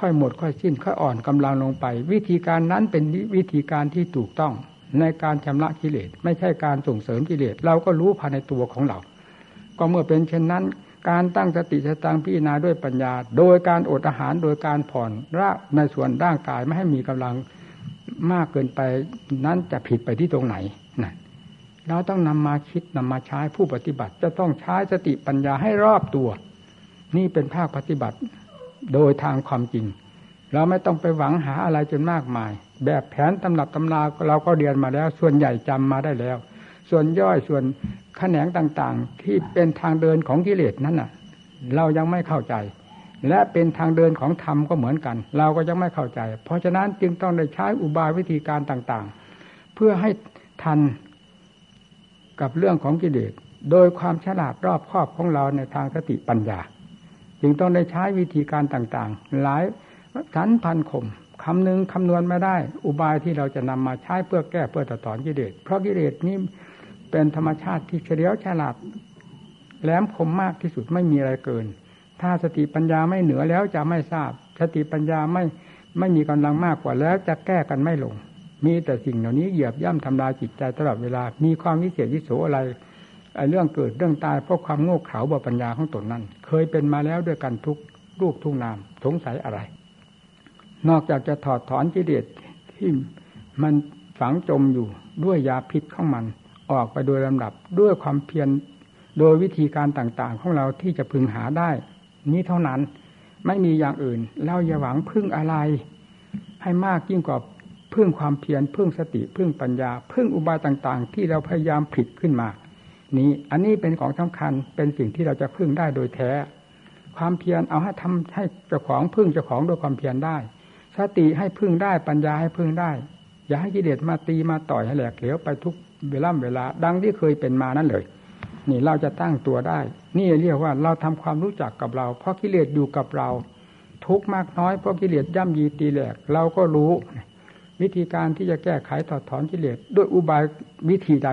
ค่อยหมดค่อยสิ้นค่อยอ่อนกำลังลงไป วิธีการนั้นเป็นวิธีการที่ถูกต้อง ในการชำระกิเลสไม่ใช่การส่งเสริมกิเลสเราก็รู้ภายในตัวของเรา ก็เมื่อเป็นเช่นนั้น การตั้งสติสตังพิจารณาด้วยปัญญา โดยการอดอาหารโดยการผ่อนระในส่วนร่างกายไม่ให้มีกำลังมากเกินไปนั้นจะผิดไปที่ตรงไหนนะเราต้องนำมาคิดนำมาใช้ผู้ปฏิบัติ จะต้องใช้สติปัญญาให้รอบตัว นี่เป็นภาคปฏิบัติโดยทางความจริง เราไม่ต้องไปหวังหาอะไรจนมากมาย แบบแผนตำหนักตำนาเราก็เรียนมาแล้ว ส่วนใหญ่จำมาได้แล้ว ส่วนย่อยส่วนแขนงต่างๆ ที่เป็นทางเดินของกิเลสนั้นน่ะ เรายังไม่เข้าใจ และเป็นทางเดินของธรรมก็เหมือนกัน เราก็ยังไม่เข้าใจ เพราะฉะนั้นจึงต้องได้ใช้อุบายวิธีการต่างๆ เพื่อให้ทันกับเรื่องของกิเลสโดยความฉลาดรอบครอบของเราในทางสติปัญญา จึงต้องได้ใช้วิธีการต่างๆ หลายสันพันข่ม คำหนึ่งคำนวณไม่ได้ อุบายที่เราจะนำมาใช้เพื่อแก้เพื่อตัดถอนกิเลสเพราะกิเลสนี้เป็นธรรมชาติที่เฉลียวฉลาดแหลมคมมากที่สุดไม่มีอะไรเกิน ถ้าสติปัญญาไม่เหนือแล้วจะไม่ทราบ สติปัญญาไม่ไม่มีกำลังมากกว่าแล้วจะแก้กันไม่ลง มีแต่สิ่งเหล่านี้เหยียบย่ำทำลายจิตใจตลอดเวลา มีความวิเศษวิโสอะไรไอ้เรื่องเกิดเรื่องตายเพราะความโง่เขลาบ่ปัญญาของตนนั้น เคยเป็นมาแล้วด้วยกันทุกรูปทุกนามสงสัยอะไร นอกจากจะถอดถอนกิเลสที่มันฝังจมอยู่ด้วยยาพิษของมัน ออกไปโดยลำดับด้วยความเพียรโดยวิธีการต่างๆ ของเราที่จะพึงหาได้ นี้เท่านั้นไม่มีอย่างอื่น เราอย่าหวังพึ่งอะไร ให้มากยิ่งกว่าพึ่งความเพียรพึ่งสติพึ่งปัญญา พึ่งอุบายต่างๆ ที่เราพยายามผิดขึ้นมา นี้อันนี้เป็นของสำคัญเป็นสิ่งที่เราจะพึ่งได้โดยแท้ ความเพียรเอาให้ทำให้เจ้าของพึ่งเจ้าของโดยความเพียรได้ สติให้พึ่งได้ปัญญาให้พึ่งได้ อย่าให้กิเลสมาตีมาต่อยให้แหลกเหลวไปทุกเวลาเวลา ดังที่เคยเป็นมานั่นเลย นี่เราจะตั้งตัวได้ นี่เรียกว่าเราทำความรู้จักกับเรา เพราะกิเลสอยู่กับเรา ทุกมากน้อยเพราะกิเลสย่ำยีตีแหลกเราก็รู้ วิธีการที่จะแก้ไขถอดถอนกิเลสด้วยอุบายวิธีใด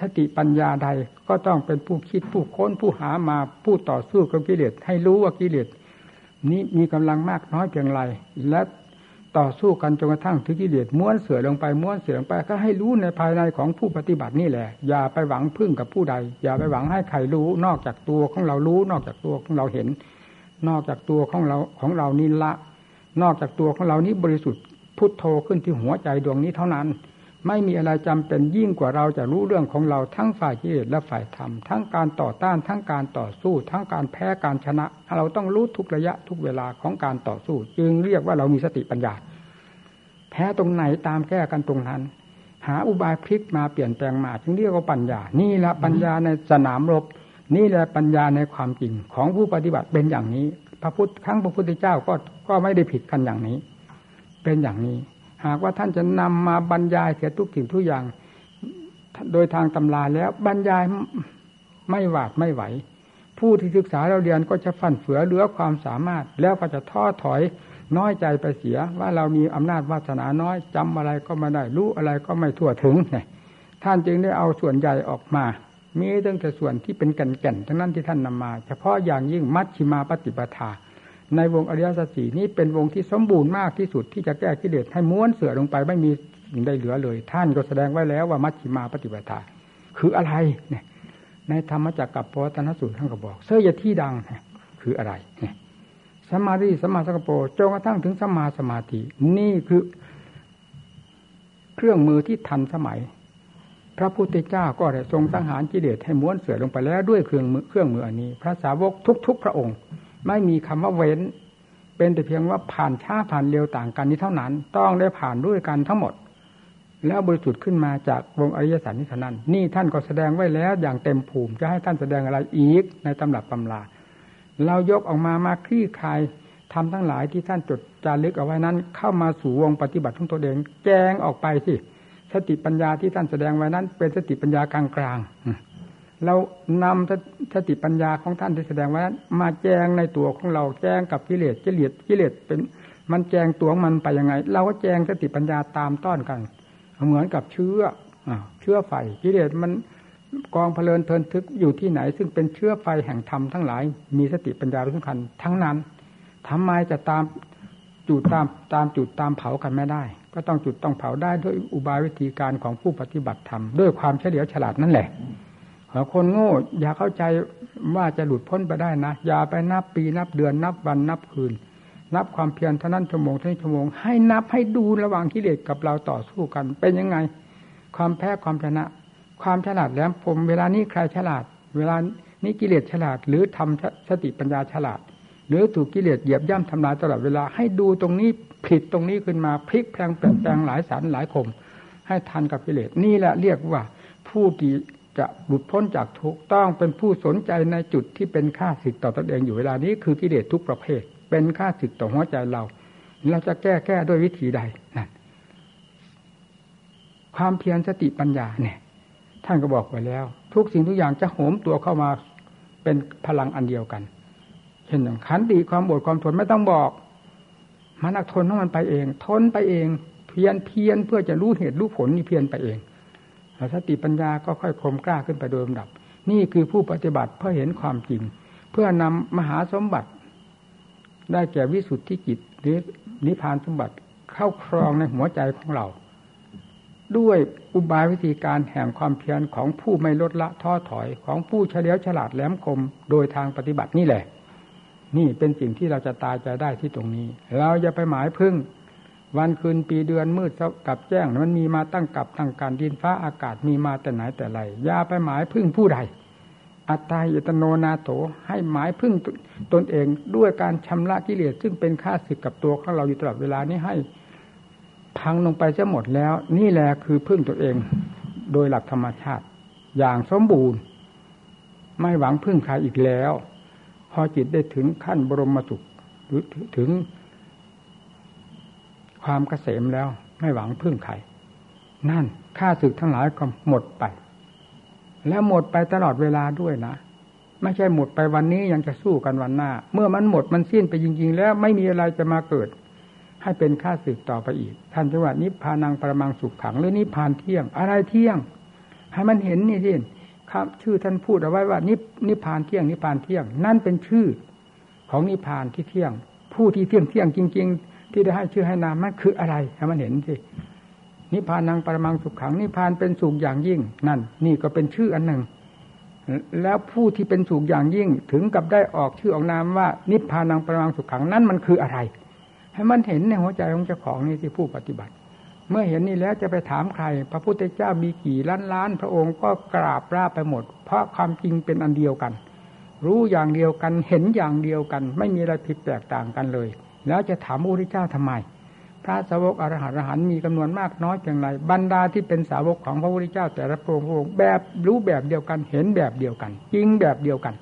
สติปัญญาใดก็ต้องเป็นผู้คิดผู้ค้นผู้หามาผู้ต่อสู้กับกิเลสให้รู้ว่ากิเลสนี้มีกำลังมากน้อยเพียงไรและ ต่อสู้กันจนกระทั่งถึงกิเลสม้วนเสือลงไปม้วนเสือลงไปก็ให้รู้ในภายในของผู้ปฏิบัตินี่แหละ อย่าไปหวังพึ่งกับผู้ใด อย่าไปหวังให้ใครรู้ นอกจากตัวของเรารู้ นอกจากตัวของเราเห็น นอกจากตัวของเราของเรานี่ละ นอกจากตัวของเรานี้บริสุทธิ์พุทโธขึ้นที่หัวใจดวงนี้เท่านั้น ไม่มีอะไรจำเป็นยิ่งกว่าเราจะรู้เรื่องของเราทั้งฝ่ายกิเลสและฝ่ายธรรมทั้งการต่อต้านทั้งการต่อสู้ ทั้งการแพ้การชนะ เราต้องรู้ทุกระยะทุกเวลาของการต่อสู้ จึงเรียกว่าเรามีสติปัญญา แพ้ตรงไหนตามแก้กันตรงนั้น หาอุบายพลิกมาเปลี่ยนแปลงมาจึงเรียกว่าปัญญา นี่แหละปัญญาในสนามรบ นี่แหละปัญญาในความจริงของผู้ปฏิบัติเป็นอย่างนี้ พระพุทธครั้งพระพุทธเจ้าก็ก็ไม่ได้ผิดกันอย่างนี้ เป็นอย่างนี้ หากว่าท่านจะนำมาบรรยายเสียทุกสิ่งทุกอย่าง โดยทางตำราแล้วบรรยายไม่หวาดไม่ไหวผู้ที่ศึกษาเราเรียนก็จะฟันเฟือเหลือความสามารถแล้วก็จะท้อถอย น้อยใจไปเสียว่าเรามีอำนาจวาสนาน้อยจำอะไรก็ไม่ได้รู้อะไรก็ไม่ทั่วถึงเนี่ยท่านจึงได้เอาส่วนใหญ่ออกมา มีตั้งแต่ส่วนที่เป็นแก่นๆทั้งนั้นที่ท่านนำมา เฉพาะอย่างยิ่งมัชชิมาปฏิปทา ในวงอริยสัจสีนี้เป็นวงที่สมบูรณ์มากที่สุดที่จะแก้กิเลสให้ม้วนเสือลงไปไม่มีสิ่งใดเหลือเลย ท่านก็แสดงไว้แล้วว่ามัชชิมาปฏิปทา คืออะไรเนี่ยในธรรมจักรกับปวัตนสูตรท่านก็บอก เสยที่ดังคืออะไรเนี่ย สมาธิสมาสังโปจนกระทั่งถึงสมาสมาธิ นี่คือเครื่องมือที่ทันสมัย พระพุทธเจ้าก็ได้ทรงสังหารกิเลสให้ม้วนเสือลงไปแล้วด้วยเครื่องมือเครื่องมืออันนี้ พระสาวกทุก ๆ พระองค์ ไม่มีคำว่าเว้น เป็นแต่เพียงว่าผ่านช้าผ่านเร็วต่างกันนี้เท่านั้น ต้องได้ผ่านด้วยกันทั้งหมด แล้วบริสุทธิ์ขึ้นมาจากวงอริยสัจนี้เท่านั้น นี่ท่านก็แสดงไว้แล้วอย่างเต็มภูมิจะให้ท่านแสดงอะไรอีกในตำรับตำรา เรายกออกมามาคลี่คลายทำทั้งหลายที่ท่านจดจารึกเอาไว้นั้น เข้ามาสู่วงปฏิบัติของตัวเองแจ้งออกไปสิสติปัญญาที่ท่านแสดงไว้นั้น เป็นสติปัญญากลางกลางเรานำสติปัญญาของท่านที่แสดงไว้นั้น มาแจ้งในตัวของเราแจ้งกับกิเลสกิเลสกิเลสเป็นมันแจ้งตัวมันไปยังไง เราก็แจ้งสติปัญญาตามต้อนกัน เหมือนกับเชื้อเชื้อไฟกิเลสมัน กองเพลินเทินทึกอยู่ที่ไหน ซึ่งเป็นเชื้อไฟแห่งธรรมทั้งหลาย มีสติปัญญาสำคัญทั้งนั้นทำไมจะตามจุดตามตามจุดตามเผากันไม่ได้ ก็ต้องจุดต้องเผาได้ด้วยอุบายวิธีการของผู้ปฏิบัติธรรมด้วยความเฉลียวฉลาดนั่นแหละคนโง่อย่าเข้าใจว่าจะหลุดพ้นไปได้นะ อย่าไปนับปีนับเดือนนับวันนับคืน นับความเพียรเท่านั้นชั่วโมงเท่านี้ชั่วโมง ให้นับให้ดูระหว่างกิเลสกับเราต่อสู้กัน เป็นยังไง ความแพ้ความชนะ ความฉลาดแหลมผมเวลานี้ใครฉลาด เวลานี้กิเลสฉลาด หรือทำสติปัญญาฉลาด หรือถูกกิเลสเหยียบย่ำทำลายตลอดเวลาให้ดูตรงนี้ผิดตรงนี้ขึ้นมาพลิกแปลงเปลี่ยนแปลงหลายสารหลายคม ให้ทันกับกิเลสนี่แหละเรียกว่าผู้ที่จะหลุดพ้นจากทุกต้องเป็นผู้สนใจในจุดที่เป็นค่าศึกต่อตนเองอยู่เวลานี้คือกิเลสทุกประเภท เป็นค่าศึกต่อหัวใจเรา เราจะแก้แก้ด้วยวิธีใดนั่นความเพียรสติปัญญาเนี่ย ท่านก็บอกไว้แล้ว ทุกสิ่งทุกอย่างจะโหมตัวเข้ามาเป็นพลังอันเดียวกัน เช่นอย่างขันติความอดความทนไม่ต้องบอก มันอักทนของมันไปเอง ทนไปเอง เพียนเพียนเพื่อจะรู้เหตุรู้ผลนี่เพียนไปเองสติปัญญาก็ค่อยคมกล้าขึ้นไปโดยลำดับ นี่คือผู้ปฏิบัติเพื่อเห็นความจริง เพื่อนำมหาสมบัติ ได้แก่วิสุทธิจิตหรือนิพพานสมบัติเข้าครองในหัวใจของเรา ด้วยอุบายวิธีการแห่งความเพียรของผู้ไม่ลดละท้อถอยของผู้เฉลียวฉลาดแหลมคมโดยทางปฏิบัตินี่แหละ นี่เป็นสิ่งที่เราจะตายใจได้ที่ตรงนี้ เราจะไปหมายพึ่ง วันคืนปีเดือนมืดกับแจ้งมันมีมาตั้งกับตั้งการดินฟ้าอากาศมีมาแต่ไหนแต่ไรอย่าไปหมายพึ่งผู้ใด อัตตาอิตโนนาโถให้หมายพึ่งตนเองด้วยการชำระกิเลสซึ่งเป็นค่าศึกกับตัวของเราอยู่ตลอดเวลานี้ให้ พังลงไปจะหมดแล้ว นี่แหละคือพึ่งตัวเอง โดยหลักธรรมชาติ อย่างสมบูรณ์ ไม่หวังพึ่งใครอีกแล้ว พอจิตได้ถึงขั้นบรมสุขหรือถึง ความเกษมแล้ว ไม่หวังพึ่งใครนั่นค่าศึกทั้งหลายก็หมดไป แล้วหมดไปตลอดเวลาด้วยนะไม่ใช่หมดไปวันนี้ยังจะสู้กันวันหน้า เมื่อมันหมดมันสิ้นไปจริง ๆ แล้วไม่มีอะไรจะมาเกิด ให้เป็นค่าศึกต่อไปอีก ท่านจังหวัดนิพพานังประมังสุขขังหรือนิพพานเที่ยง อะไรเที่ยง ให้มันเห็นนี่สิครับ ชื่อท่านพูดเอาไว้ว่านิพนิพพานเที่ยงนิพพานเที่ยง นั่นเป็นชื่อของนิพพานที่เที่ยง ผู้ที่เที่ยงเที่ยงจริง ๆ ที่ได้ให้ชื่อให้นามมันคืออะไร ให้มันเห็นสินิพพานังประมังสุขขังนิพพานเป็นสุขอย่างยิ่ง นั่น นี่ก็เป็นชื่ออันหนึ่ง แล้วผู้ที่เป็นสุขอย่างยิ่งถึงกับได้ออกชื่อออกนามว่า นิพพานังประมังสุขขังนั่นมันคืออะไร ให้มันเห็นในหัวใจของเจ้าของนี่ที่ผู้ปฏิบัติ เมื่อเห็นนี่แล้วจะไปถามใคร พระพุทธเจ้ามีกี่ล้านล้าน พระองค์ก็กราบราบไปหมด เพราะความจริงเป็นอันเดียวกัน รู้อย่างเดียวกันเห็นอย่างเดียวกัน ไม่มีอะไรผิดแตกต่างกันเลย แล้วจะถามพระพุทธเจ้าทำไม พระสาวกอรหันอรหันมีจำนวนมากน้อยเพียงไร บรรดาที่เป็นสาวกของพระพุทธเจ้า แต่ละพระองค์แบบรู้แบบเดียวกัน เห็นแบบเดียวกัน จริงแบบเดียวกัน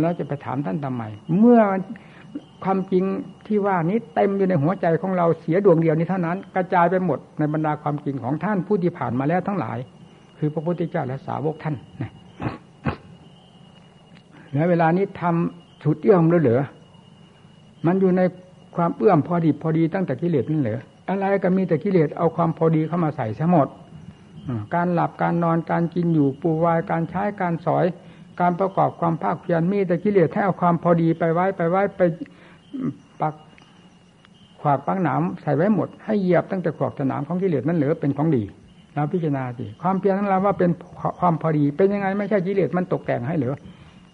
แล้วจะไปถามท่านทำไม เมื่อ ความจริงที่ว่านี้เต็มอยู่ในหัวใจของเราเสียดวงเดียวนี้เท่านั้น กระจายไปหมดในบรรดาความจริงของท่านผู้ที่ผ่านมาแล้วทั้งหลาย คือพระพุทธเจ้าและสาวกท่านนะแล้วเวลานี้ทำสุดเอื้อมเหลือ มันอยู่ในความเอื้อมพอดีพอดีตั้งแต่กิเลสนั่นเหรออะไรก็มีแต่กิเลสเอาความพอดีเข้ามาใส่ซะหมดการหลับการนอนการกินอยู่ปูวายการใช้การสอย การประกอบความภาคเพียรมีแต่กิเลสให้เอาความพอดีไปไว้ไปไว้ไปปักขวากปังหนามใส่ไว้หมด ให้เหยียบตั้งแต่ขวากสนามของกิเลสนั่นเหลือเป็นของดีเราพิจารณาสิความเพียรทั้งเราว่าเป็นความพอดี เป็นยังไง ไม่ใช่กิเลสมันตกแต่งให้เหรือ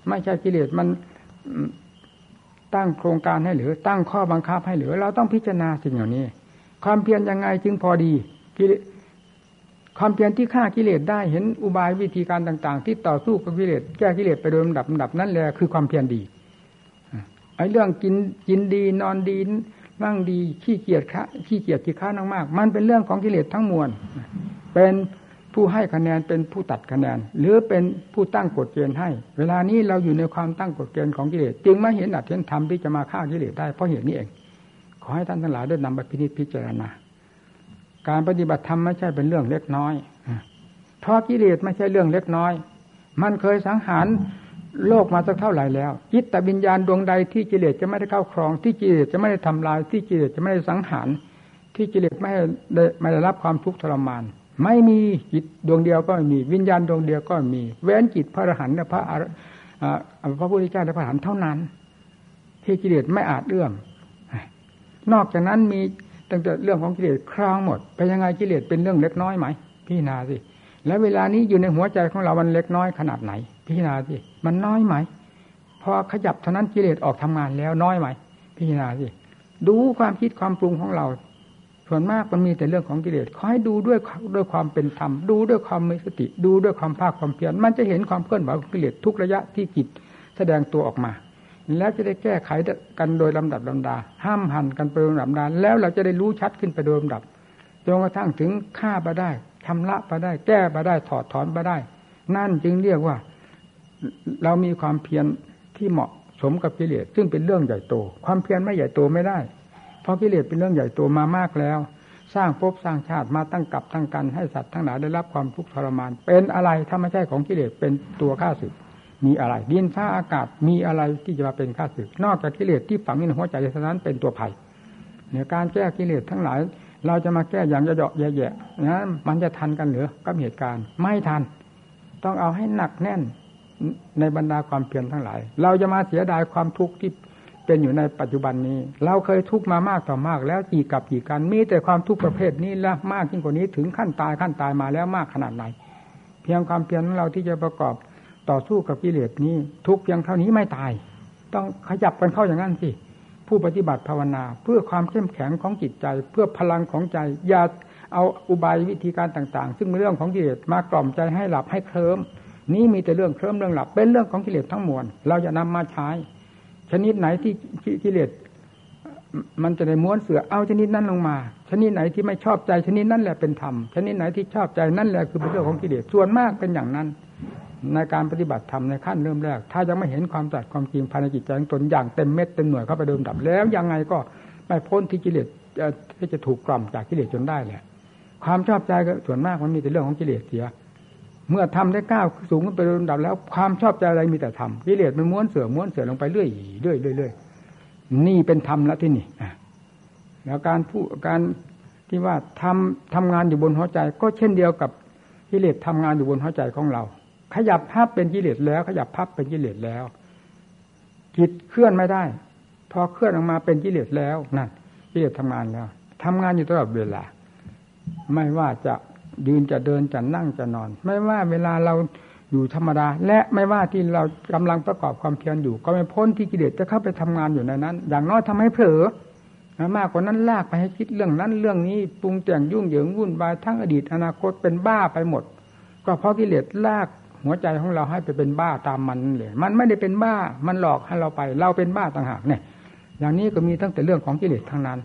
ไม่ใช่กิเลสมันตั้งโครงการให้หรือตั้งข้อบังคับให้หรือเราต้องพิจารณาสิ่งเหล่านี้ ความเพียรยังไงจึงพอดีกิเลส ความเพียรที่ฆ่ากิเลสได้เห็นอุบายวิธีการต่าง ๆ ที่ต่อสู้กับกิเลสแก้กิเลสไปโดยลำดับลำดับนั่นแหละคือความเพียรดีไอ้เรื่องกินกินดีนอนดีนั่งดีขี้เกียจค้าขี้เกียจขี้ค้านมากมันเป็นเรื่องของกิเลสทั้งมวลเป็นผู้ให้คะแนนเป็นผู้ตัดคะแนน หรือเป็นผู้ตั้งกฎเกณฑ์ให้ เวลานี้เราอยู่ในความตั้งกฎเกณฑ์ของกิเลสจึงไม่เห็นอัตเห็นธรรมที่จะมาฆ่ากิเลสได้เพราะเหตุนี้เอง ขอให้ท่านทั้งหลายได้นำไปพิจิตพิจารณา การปฏิบัติธรรมไม่ใช่เป็นเรื่องเล็กน้อยเพราะกิเลสไม่ใช่เรื่องเล็กน้อย มันเคยสังหารโลกมาสักเท่าไหร่แล้วจิตแต่วิญญาณดวงใดที่กิเลสจะไม่ได้เข้าครอง ที่กิเลสจะไม่ได้ทำลาย ที่กิเลสจะไม่ได้สังหาร ที่กิเลสไม่ได้ไม่ได้รับความทุกข์ทรมาน ไม่มีจิตดวงเดียวก็ไม่มีวิญญาณดวงเดียวก็มี เว้นจิตพระอรหันต์และพระพระพุทธเจ้าและพระอรหันต์เท่านั้น ที่กิเลสไม่อาจเอื้อมนอกจากนั้นมี ตั้งแต่เรื่องของกิเลสครองหมดเป็นยังไงกิเลสเป็นเรื่องเล็กน้อยไหมพี่นาสิแล้วเวลานี้อยู่ในหัวใจของเรามันเล็กน้อยขนาดไหนพี่นาสิมันน้อยไหมพอขยับเท่านั้นกิเลสออกทำงานแล้วน้อยไหมพี่นาสิดูความคิดความปรุงของเรา ส่วนมากมันมีแต่เรื่องของกิเลสขอให้ดูด้วยด้วยความเป็นธรรมดูด้วยความมีสติ ดูด้วยความภาคความเพียรมันจะเห็นความเคลื่อนไหวของกิเลสทุกระยะที่จิตแสดงตัวออกมา แล้วจะได้แก้ไขกันโดยลำดับลำดา ห้ามหันกันไปโดยลำดับแล้วเราจะได้รู้ชัดขึ้นไปโดยลำดับจนกระทั่งถึงฆ่าไปได้ชำระไปได้ แก้ไปได้ถอดถอนไปได้ นั่นจึงเรียกว่า เรามีความเพียรที่เหมาะสมกับกิเลสซึ่งเป็นเรื่องใหญ่โต ความเพียรไม่ใหญ่โตไม่ได้ เพราะกิเลสเป็นเรื่องใหญ่โตมามากแล้ว สร้างภพสร้างชาติมาตั้งกับตั้งกันให้สัตว์ทั้งหลายได้รับความทุกข์ทรมาน เป็นอะไรถ้าไม่ใช่ของกิเลสเป็นตัวข้าศึก มีอะไรดินฟ้าอากาศมีอะไรที่จะมาเป็นข้าศึก นอกจากกิเลสที่ฝังในหัวใจเท่านั้นเป็นตัวภัยเนี่ยการแก้กิเลสทั้งหลาย เราจะมาแก้อย่างเยาะแย่ๆนะมันจะทันกันหรือกับเหตุการณ์ไม่ทัน ต้องเอาให้หนักแน่นในบรรดาความเพียรทั้งหลาย เราจะมาเสียดายความทุกข์ที่เป็นอยู่ในปัจจุบันนี้ เราเคยทุกข์มามากต่อมาก แล้วกี่กับกี่กันมีแต่ความทุกข์ประเภทนี้และมากยิ่งกว่านี้ถึงขั้นตายขั้นตายมาแล้วมากขนาดไหน เพียงความเพียรของเราที่จะประกอบ ต่อสู้กับกิเลสนี้ ทุกเพียงเท่านี้ไม่ตาย ต้องขยับกันเข้าอย่างนั้นสิผู้ปฏิบัติภาวนา เพื่อความเข้มแข็งของจิตใจ เพื่อพลังของใจอย่าเอาอุบายวิธีการต่างๆ ซึ่งเป็นเรื่องของกิเลสมากล่อมใจให้หลับให้เคลิ้มนี้มีแต่เรื่องเคลิ้มเรื่องหลับ เป็นเรื่องของกิเลสทั้งมวลเราจะนำมาใช้ ชนิดไหนที่กิเลสมันจะได้ม้วนเสือเอาชนิดนั้นลงมา ชนิดไหนที่ไม่ชอบใจชนิดนั้นแหละเป็นธรรมชนิดไหนที่ชอบใจนั่นแหละคือเป็นเรื่องของกิเลสส่วนมากเป็นอย่างนั้น ในการปฏิบัติธรรมในขั้นเริ่มแรก ถ้ายังไม่เห็นความจัดความจริงภายในจิตใจของตนอย่างเต็มเม็ดเต็มหน่วยเข้าไปเดิมดับแล้วยังไงก็ไม่พ้นที่กิเลสที่จะถูกกล่อมจากกิเลสจนได้แหละความชอบใจก็ส่วนมากมันมีแต่เรื่องของกิเลสเสีย เมื่อทำได้ก้าวสูงขึ้นไปเดิมดับแล้ว ความชอบใจอะไรมีแต่ทำกิเลสมันม้วนเสือม้วนเสือลงไปเรื่อยเรื่อยเรื่อยนี่เป็นธรรมแล้วที่นี่แล้วการผู้การที่ว่าทำทำงานอยู่บนหัวใจ ก็เช่นเดียวกับกิเลสทำงานอยู่บนหัวใจของเรา ขยับพับเป็นกิเลสแล้ว ขยับพับเป็นกิเลสแล้วจิตเคลื่อนไม่ได้ พอเคลื่อนออกมาเป็นกิเลสแล้วนั่นกิเลสทำงานแล้วทำงานอยู่ตลอดเวลา ไม่ว่าจะยืนจะเดินจะนั่งจะนอน ไม่ว่าเวลาเราอยู่ธรรมดา และไม่ว่าที่เรากำลังประกอบความเพียรอยู่ ก็ไม่พ้นที่กิเลสจะเข้าไปทำงานอยู่ในนั้น อย่างน้อยทำให้เผลอมากกว่านั้นลากไปให้คิดเรื่องนั้นเรื่องนี้ปรุงแต่งยุ่งเหยิงวุ่นวายทั้งอดีตอนาคตเป็นบ้าไปหมด ก็เพราะกิเลสลาก หัวใจของเราให้ไปเป็นบ้าตามมันเลยมันไม่ได้เป็นบ้า มันหลอกให้เราไป เราเป็นบ้าต่างหากเนี่ยอย่างนี้ก็มีตั้งแต่เรื่องของกิเลสทั้งนั้น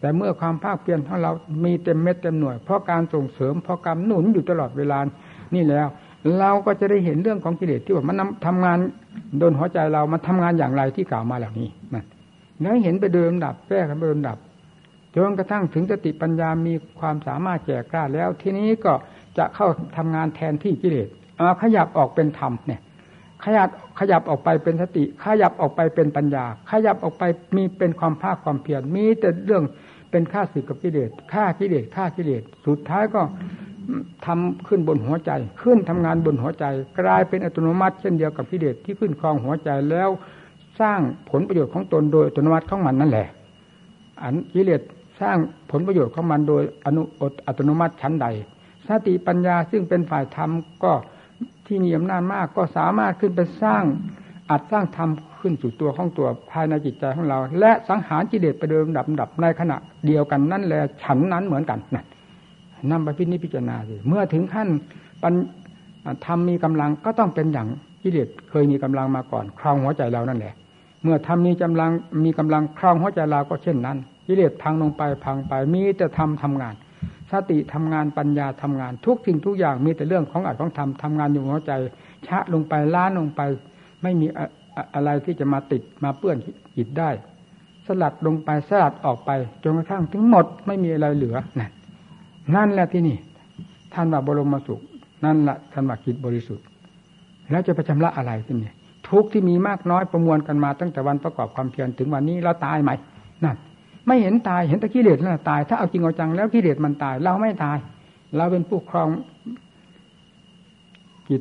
แต่เมื่อความภาคเพียรของเรามีเต็มเม็ดเต็มหน่วย เพราะการส่งเสริมเพราะการหนุนอยู่ตลอดเวลานี่แล้ว เราก็จะได้เห็นเรื่องของกิเลสที่ว่ามันทำงานโดนหัวใจเรามันทำงานอย่างไรที่กล่าวมาเหล่านี้มันแล้วเห็นไปเดิมดับแก้กันไปเดิมดับจนกระทั่งถึงสติปัญญามีความสามารถแก่กล้าแล้ว ทีนี้ก็จะเข้าทำงานแทนที่กิเลส ขยับออกเป็นธรรมเนี่ยขยับขยับออกไปเป็นสติ ขยับออกไปเป็นปัญญา ขยับออกไปมีเป็นความภาคความเพียรมีแต่เรื่องเป็นค่าสึกกับกิเลสฆ่ากิเลสฆ่ากิเลสสุดท้ายก็ทำขึ้นบนหัวใจ ขึ้นทำงานบนหัวใจ กลายเป็นอัตโนมัติ เช่นเดียวกับกิเลสที่ขึ้นครองหัวใจแล้วสร้างผลประโยชน์ของตนโดยอัตโนมัติของมันนั่นแหละ อันกิเลสสร้างผลประโยชน์ของมันโดยอนุอัตโนมัติชั้นใด สติปัญญาซึ่งเป็นฝ่ายธรรมก็ ที่มีอำนาจมากก็สามารถขึ้นไปสร้างอัดสร้างธรรมขึ้นสู่ตัวของตัวภายในจิตใจของเรา และสังหารกิเลสไปเดิมดับดับในขณะเดียวกันนั่นแหละฉันนั้นเหมือนกันนั่นนำไปพิจิจารณาสิเมื่อถึงขั้นปัญธรรมมีกำลังก็ต้องเป็นอย่างกิเลสเคยมีกำลังมาก่อนครองหัวใจเรานั่นแหละ เมื่อธรรมมีกำลังมีกำลังครองหัวใจเราก็เช่นนั้นกิเลสพังลงไปพังไปมีแต่ทำทำงาน สติทำงานปัญญาทำงาน ทุกสิ่งทุกอย่างมีแต่เรื่องของอัดของทำทำงานอยู่หัวใจ ชะลงไปล้านลงไป ไม่มีอะไรที่จะมาติดมาเปื้อนจิตได้ สลัดลงไปสลัดออกไปจนกระทั่งถึงหมดไม่มีอะไรเหลือนั่นนั่นแหละที่นี่ท่านว่าบรมสุข นั่นแหละท่านว่าจิตบริสุทธิ์ แล้วจะไปชำระอะไรที่นี่ทุกที่มีมากน้อยประมวลกันมาตั้งแต่วันประกอบความเพียรถึงวันนี้เราตายไหมนั่น ไม่เห็นตายเห็นแต่กิเลสนั่นตาย ถ้าเอาจริงเอาจังแล้วกิเลสมันตาย เราไม่ตาย เราเป็นผู้ครองจิต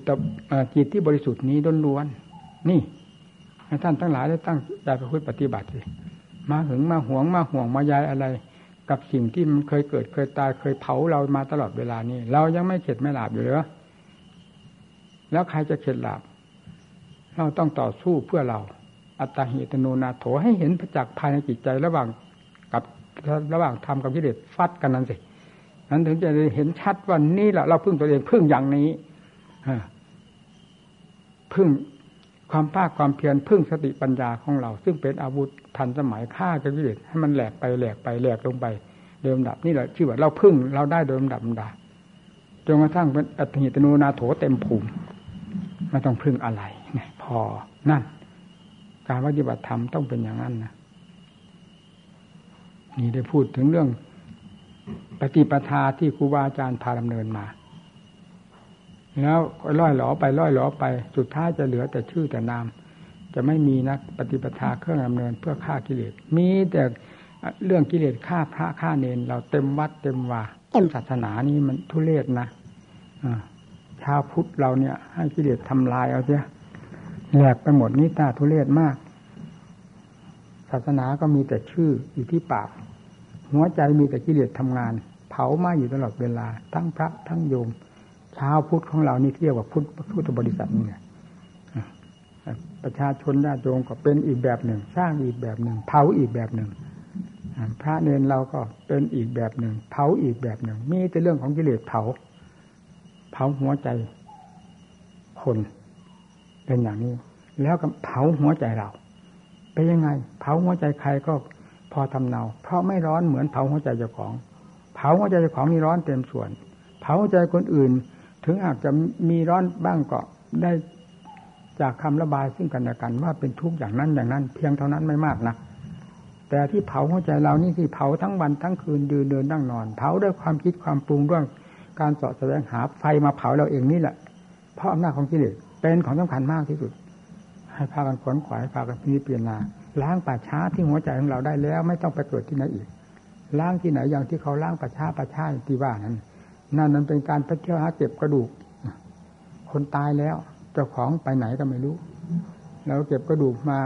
จิตที่บริสุทธิ์นี้ล้วนนี่ท่านทั้งหลายได้ตั้งใจไปคุยปฏิบัติสิมาหึงมาหวงมาห่วงมายายอะไร กับสิ่งที่มันเคยเกิดเคยตายเคยเผาเรามาตลอดเวลานี้ เรายังไม่เข็ดไม่หลาบอยู่เลยแล้วใครจะเข็ดหลาบ เราต้องต่อสู้เพื่อเรา อัตหิตโนนาโถให้เห็นประจักษ์ภายในจิตใจระหว่าง ระหว่างธรรมกับกิเลสฟัดกันนั้นสินั้นถึงจะเห็นชัดว่านี่แหละเราพึ่งตัวเองพึ่งอย่างนี้พึ่งความภาคความเพียรพึ่งสติปัญญาของเรา ซึ่งเป็นอาวุธทันสมัยฆ่ากิเลสให้มันแหลกไปแหลกไปแหลกลงไปเดิมดับนี่แหละชื่อว่าเราพึ่งเราได้เดิมดับดาจนกระทั่งเป็นอัตหิตโนนาโถเต็มภูมิไม่ต้องพึ่งอะไรเนี่ยพอนั่น การปฏิบัติธรรมต้องเป็นอย่างนั้นนะ นี่ได้พูดถึงเรื่อง ปฏิปทาที่ครูบาอาจารย์พาดำเนินมา แล้วล่อยหลอไปล่อยหลอไป สุดท้ายจะเหลือแต่ชื่อแต่นาม จะไม่มีนักปฏิปทาเครื่องดำเนินเพื่อฆ่ากิเลส มีแต่เรื่องกิเลสฆ่าพระฆ่าเนน เราเต็มวัดเต็มว่าต็มศาสนานี้มันทุเรศนะชาวพุทธเราเนี่ย ให้กิเลสทำลายเอาเสียแหลกไปหมดนี่ตาทุเรศมาก ศาสนาก็มีแต่ชื่ออยู่ที่ปาก หัวใจมีแต่กิเลสทำงาน เผาไหม้อยู่ตลอดเวลา ทั้งพระทั้งโยมชาวพุทธของเรานี่เรียกว่าพุทธพุทธบริษัทนี่แหละประชาชนญาติโยมก็เป็นอีกแบบหนึ่ง สร้างอีกแบบหนึ่ง เผาอีกแบบหนึ่งพระเนนเราก็เป็นอีกแบบหนึ่ง เผาอีกแบบหนึ่ง มีแต่เรื่องของกิเลสเผา เผาหัวใจคนเป็นอย่างนี้ แล้วก็เผาหัวใจเรา เป็นยังไง เผาหัวใจใครก็พอทำเนา เพราะไม่ร้อนเหมือนเผาหัวใจเจ้าของ เผาหัวใจเจ้าของนี่ร้อนเต็มส่วน เผาหัวใจคนอื่น ถึงอาจจะมีร้อนบ้างก็ได้จากคำระบายซึ่งกันและกันว่าเป็นทุกข์อย่างนั้นอย่างนั้น เพียงเท่านั้นไม่มากนะแต่ที่เผาหัวใจเรานี่ที่เผาทั้งวันทั้งคืนยืนเดินนั่งนอน เผาด้วยความคิดความปรุงด้วยการสาะแสวงหาไฟมาเผาเราเองนี่แหละเพราะอำนาจของกิเลสเป็นของสำคัญมากที่สุด ให้พากันขวนขวายพากันพิจารณาล้างป่าช้าที่หัวใจของเราได้แล้ว ไม่ต้องไปเกิดที่ไหนอีกล้างที่ไหนอย่างที่เขาล้างป่าช้าป่าช้าที่ว่านั้นนั่นมันเป็นการไปเที่ยวหาเก็บกระดูก คนตายแล้วเจ้าของไปไหนก็ไม่รู้แล้วเก็บกระดูกมา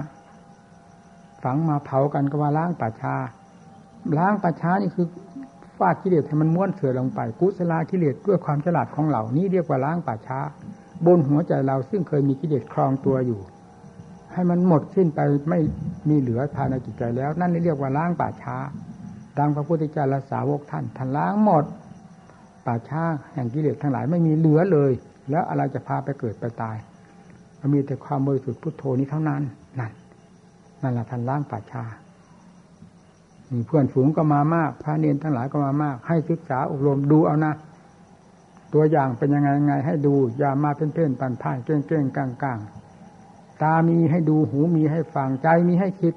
ฝังมาเผากันก็ว่าล้างป่าช้าล้างป่าช้านี่คือฟาดกิเลสให้มันม้วนเสือลงไป กุศลากิเลสด้วยความฉลาดของเรานี่เรียกว่าล้างป่าช้า บนหัวใจเราซึ่งเคยมีกิเลสครองตัวอยู่ ให้มันหมดสิ้นไปไม่มีเหลือภายในจิตใจแล้ว นั่นเรียกว่าล้างป่าช้าดังพระพุทธเจ้าและสาวกท่านท่านล้างหมด ป่าช้าแห่งกิเลสทั้งหลายไม่มีเหลือเลย แล้วอะไรจะพาไปเกิดไปตายมีแต่ความบริสุทธิ์พุทโธนี้เท่านั้นนั่นนั่นแหละท่านล้างป่าชามีเพื่อนฝูงก็มามาก พระเนนทั้งหลายก็มามาก ให้ศึกษาอบรมดูเอานะ ตัวอย่างเป็นยังไงยังไง ให้ดูอย่ามาเป็นเพ่นปันพ่ายเก้งเก้งกลางกลาง ตามีให้ดูหูมีให้ฟังใจมีให้คิด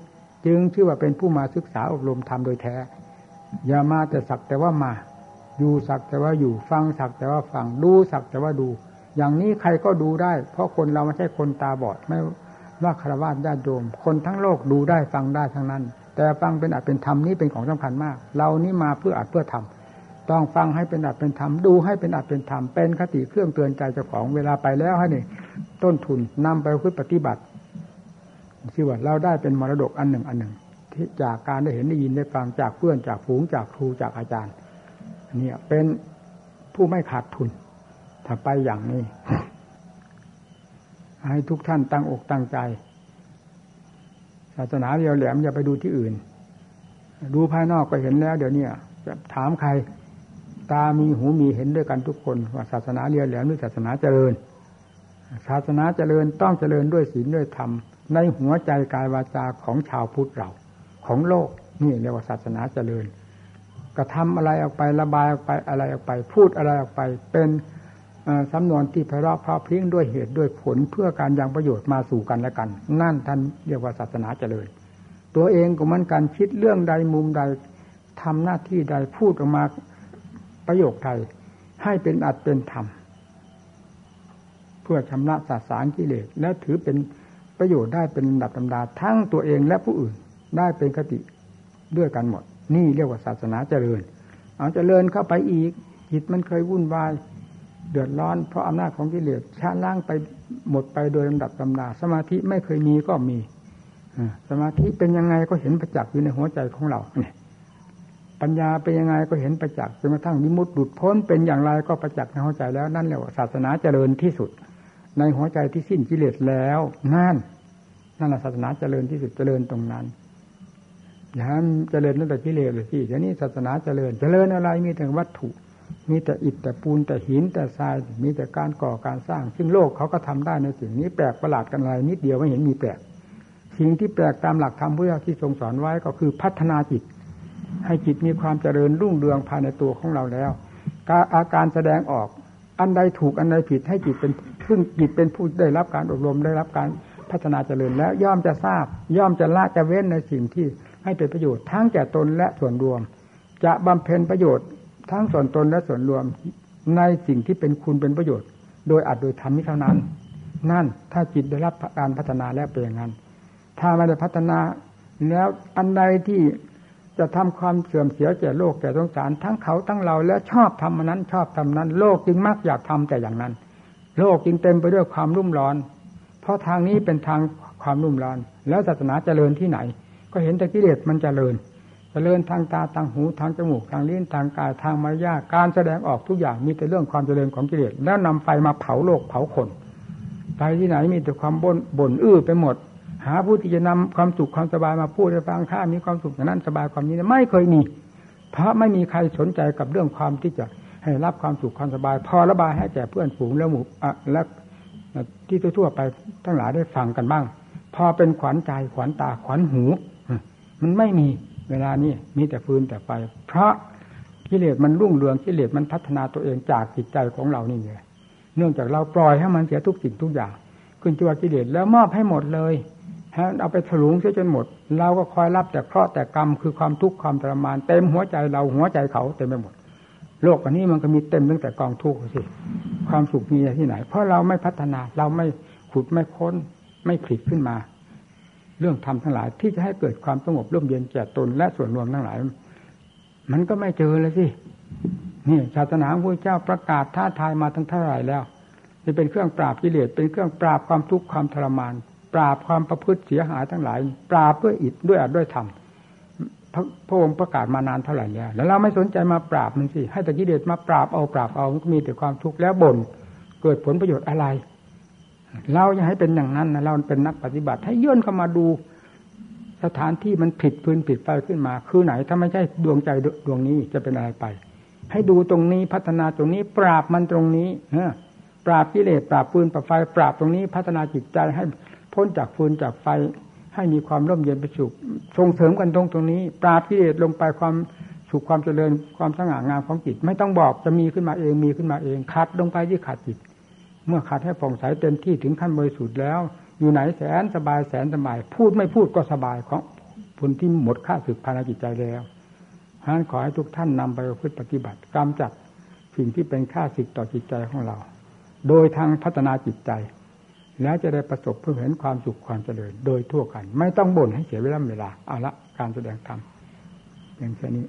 จึงชื่อว่าเป็นผู้มาศึกษาอบรมทำโดยแท้ อย่ามาแต่สักแต่ว่ามาอยู่สักแต่ว่าอยู่ฟังสักแต่ว่าฟังดูสักแต่ว่าดู อย่างนี้ใครก็ดูได้ เพราะคนเราไม่ใช่คนตาบอดไม่ว่าคารวะญาติโยมคนทั้งโลกดูได้ฟังได้ทั้งนั้น แต่ฟังเป็นอัดเป็นธรรมนี้เป็นของสำคัญมาก เรานี่มาเพื่ออัดเพื่อทำ ต้องฟังให้เป็นอัดเป็นธรรมดูให้เป็นอัดเป็นธรรมเป็นคติเครื่องเตือนใจเจ้าของเวลาไปแล้วให้นี่ต้นทุนนำไปพึ่ปฏิบัติชื่อว่าเราได้เป็นมรดกอันหนึ่งอันหนึ่ง ที่จากการได้เห็นได้ยินได้ฟังจากเพื่อนจากฝูงจากครูจากอาจารย์นี่เป็นผู้ไม่ขาดทุน ถ้าไปอย่างนี้ ให้ทุกท่านตั้งอกตั้งใจ ศาสนาเรียวแหลมอย่าไปดูที่อื่น ดูภายนอกก็เห็นแล้ว เดี๋ยวนี้จะถามใคร ตามีหูมีเห็นด้วยกันทุกคนว่าศาสนาเรียวแหลมหรือศาสนาเจริญ ศาสนาเจริญต้องเจริญด้วยศีลด้วยธรรม ในหัวใจกายวาจาของชาวพุทธเราของโลกนี่เรียกว่าศาสนาเจริญกระทำอะไรออกไประบายออกไปอะไรออกไป พูดอะไรออกไป เป็นสำนวนที่ไพเราะเพราะพริ้งด้วยเหตุด้วยผลเพื่อการยังประโยชน์มาสู่กันและกัน นั่นท่านเรียกว่าศาสนาเจริญ ตัวเองก็มันการคิดเรื่องใดมุมใดทำหน้าที่ใดพูดออกมา ประโยคไทยให้เป็นอัดเป็นธรรม เพื่อชำระสาสารกิเลสและถือเป็นประโยชน์ได้เป็นดับธรรมดาทั้งตัวเองและผู้อื่นได้เป็นคติด้วยกันหมด นี่เรียกว่าศาสนาเจริญ เอาเจริญเข้าไปอีกจิตมันเคยวุ่นวายเดือดร้อนเพราะอำนาจของกิเลสชาล้างไปหมดไปโดยลำดับลำดา สมาธิไม่เคยมีก็มีสมาธิเป็นยังไงก็เห็นประจักษ์อยู่ในหัวใจของเราเนี่ย ปัญญาเป็นยังไงก็เห็นประจักษ์จนกระทั่งวิมุตติหลุดพ้นเป็นอย่างไรก็ประจักษ์ในหัวใจแล้วนั่นแหละศาสนาเจริญที่สุด ในหัวใจที่สิ้นกิเลสแล้วนั่นนั่นแหละศาสนาเจริญที่สุดเจริญตรงนั้นอย่าเจริญตั้งแต่กิเลสเลยสิเดี๋ยวนี้ศาสนาเจริญเจริญอะไรมีแต่วัตถุ มีแต่อิฐแต่ปูนแต่หินแต่ทรายมีแต่การก่อการสร้าง ซึ่งโลกเขาก็ทำได้ในสิ่งนี้แปลกประหลาดกันอะไรนิดเดียวไม่เห็นมีแปลกสิ่งที่แปลกตามหลักธรรมพุทธที่ทรงสอนไว้ก็คือพัฒนาจิต ให้จิตมีความเจริญรุ่งเรืองภายในตัวของเราแล้วาอาการแสดงออก อันใดถูกอันใดผิดให้จิตเป็นซึ่งจิตเป็นผู้ได้รับการอบรมได้รับการพัฒนาเจริญแล้วย่อมจะทราบ ย่อมจะละจะเว้นในสิ่งที่ให้เป็นประโยชน์ทั้งแก่ตนและส่วนรวม จะบำเพ็ญประโยชน์ ทั้งส่วนตนและส่วนรวมในสิ่งที่เป็นคุณเป็นประโยชน์ โดยอัดโดยทำนี้เท่านั้น นั่นถ้าจิตได้รับการพัฒนาแล้วเป็นอย่างนั้น ถ้าไม่ได้พัฒนาแล้วอันใดที่ จะทำความเสื่อมเสียแก่โลกแก่สงสารทั้งเขาทั้งเราแล้วชอบทำมันนั้น ชอบทำนั้น โลกจึงมักอยากทำแต่อย่างนั้น โลกจึงเต็มไปด้วยความรุ่มร้อน เพราะทางนี้เป็นทางความรุ่มร้อน แล้วศาสนาเจริญที่ไหน ก็เห็นแต่กิเลสมันเจริญเจริญทางตาทางหูทางจมูกทางลิ้นทางกายทางมารยาการแสดงออกทุกอย่างมีแต่เรื่องความเจริญของกิเลสแล้วนำไฟมาเผาโลกเผาคนไปที่ไหนมีแต่ความบ่นบ่นอื้อไปหมด หาผู้ที่จะนำความสุขความสบายมาพูดให้ฟังข้ามีความสุขอย่างนั้นสบายความนี้ไม่เคยมี เพราะไม่มีใครสนใจกับเรื่องความที่จะให้รับความสุขความสบาย พอระบายให้แก่เพื่อนฝูงแล้วหมู่และที่ทั่วไปทั้งหลายได้ฟังกันบ้าง พอเป็นขวัญใจขวัญตาขวัญหู มันไม่มีเวลานี้มีแต่ฟืนแต่ไฟเพราะกิเลสมันรุ่งเรืองกิเลสมันพัฒนาตัวเองจากจิตใจของเรานี่เลยเนื่องจากเราปล่อยให้มันเสียทุกสิ่งทุกอย่างขึ้นจัวกิเลสแล้วมอบให้หมดเลย เอาไปถลุงเสียจนหมด เราก็คอยรับแต่เคราะห์แต่กรรมคือความทุกข์ความทรมานเต็มหัวใจเราหัวใจเขาเต็มไปหมด โลกอันนี้มันก็มีเต็มตั้งแต่กองทุกข์สิความสุขมีที่ไหน เพราะเราไม่พัฒนาเราไม่ขุดไม่ค้น ไม่ผลิตขึ้นมา เรื่องธรรมทั้งหลาย ที่จะให้เกิดความสงบร่มเย็นแก่ตนและส่วนรวมทั้งหลาย มันก็ไม่เจอเลยสินี่ศาสนาพระเจ้าประกาศท้าทายมาทั้งเท่าไหร่แล้วจะเป็นเครื่องปราบกิเลสเป็นเครื่องปราบความทุกข์ความทรมาน ปราบความประพฤติเสียหายทั้งหลาย ปราบด้วยอิฐด้วยอัดด้วยธรรมพระองค์ประกาศมานานเท่าไหร่แล้วแล้วเราไม่สนใจมาปราบมันสิให้ตะกิเลสมาปราบเอาปราบเอามันก็มีแต่ความทุกข์แล้วบ่นเกิดผลประโยชน์อะไร เราอย่าให้เป็นอย่างนั้นนะเราเป็นนักปฏิบัติ ให้ย่นเข้ามาดูสถานที่มันผิดพื้นผิดไฟขึ้นมา คือไหนถ้าไม่ใช่ดวงใจดวงนี้จะเป็นอะไรไป ให้ดูตรงนี้พัฒนาตรงนี้ ปราบมันตรงนี้ปราบกิเลสปราบปืนปราบไฟปราบตรงนี้ พัฒนาจิตใจให้ พ้นจากฟืนจากไฟ ให้มีความร่มเย็นเป็นสุขส่งเสริมกันตรงตรงนี้ ปราบกิเลสลงไปความสุขความเจริญความสง่างามของจิต ไม่ต้องบอกจะมีขึ้นมาเองมีขึ้นมาเองคัดลงไปที่ขาดจิต เมื่อขาดให้ผ่องใสเต็มที่ถึงขั้นบริสุทธิ์แล้ว อยู่ไหนแสนสบายแสนสบาย พูดไม่พูดก็สบายของผลที่หมดค่าสึกภายในจิตใจแล้วฉะนั้นขอให้ทุกท่านนำไปพึ่ปฏิบัติกำจัดสิ่งที่เป็นค่าสึกต่อจิตใจของเรา โดยทางพัฒนาจิตใจ แล้วจะได้ประสบเพื่อเห็นความสุขความเจริญ โดยทั่วกัน ไม่ต้องบ่นให้เสียเวลาเวลาเอาละการแสดงธรรมอย่างเช่นนี้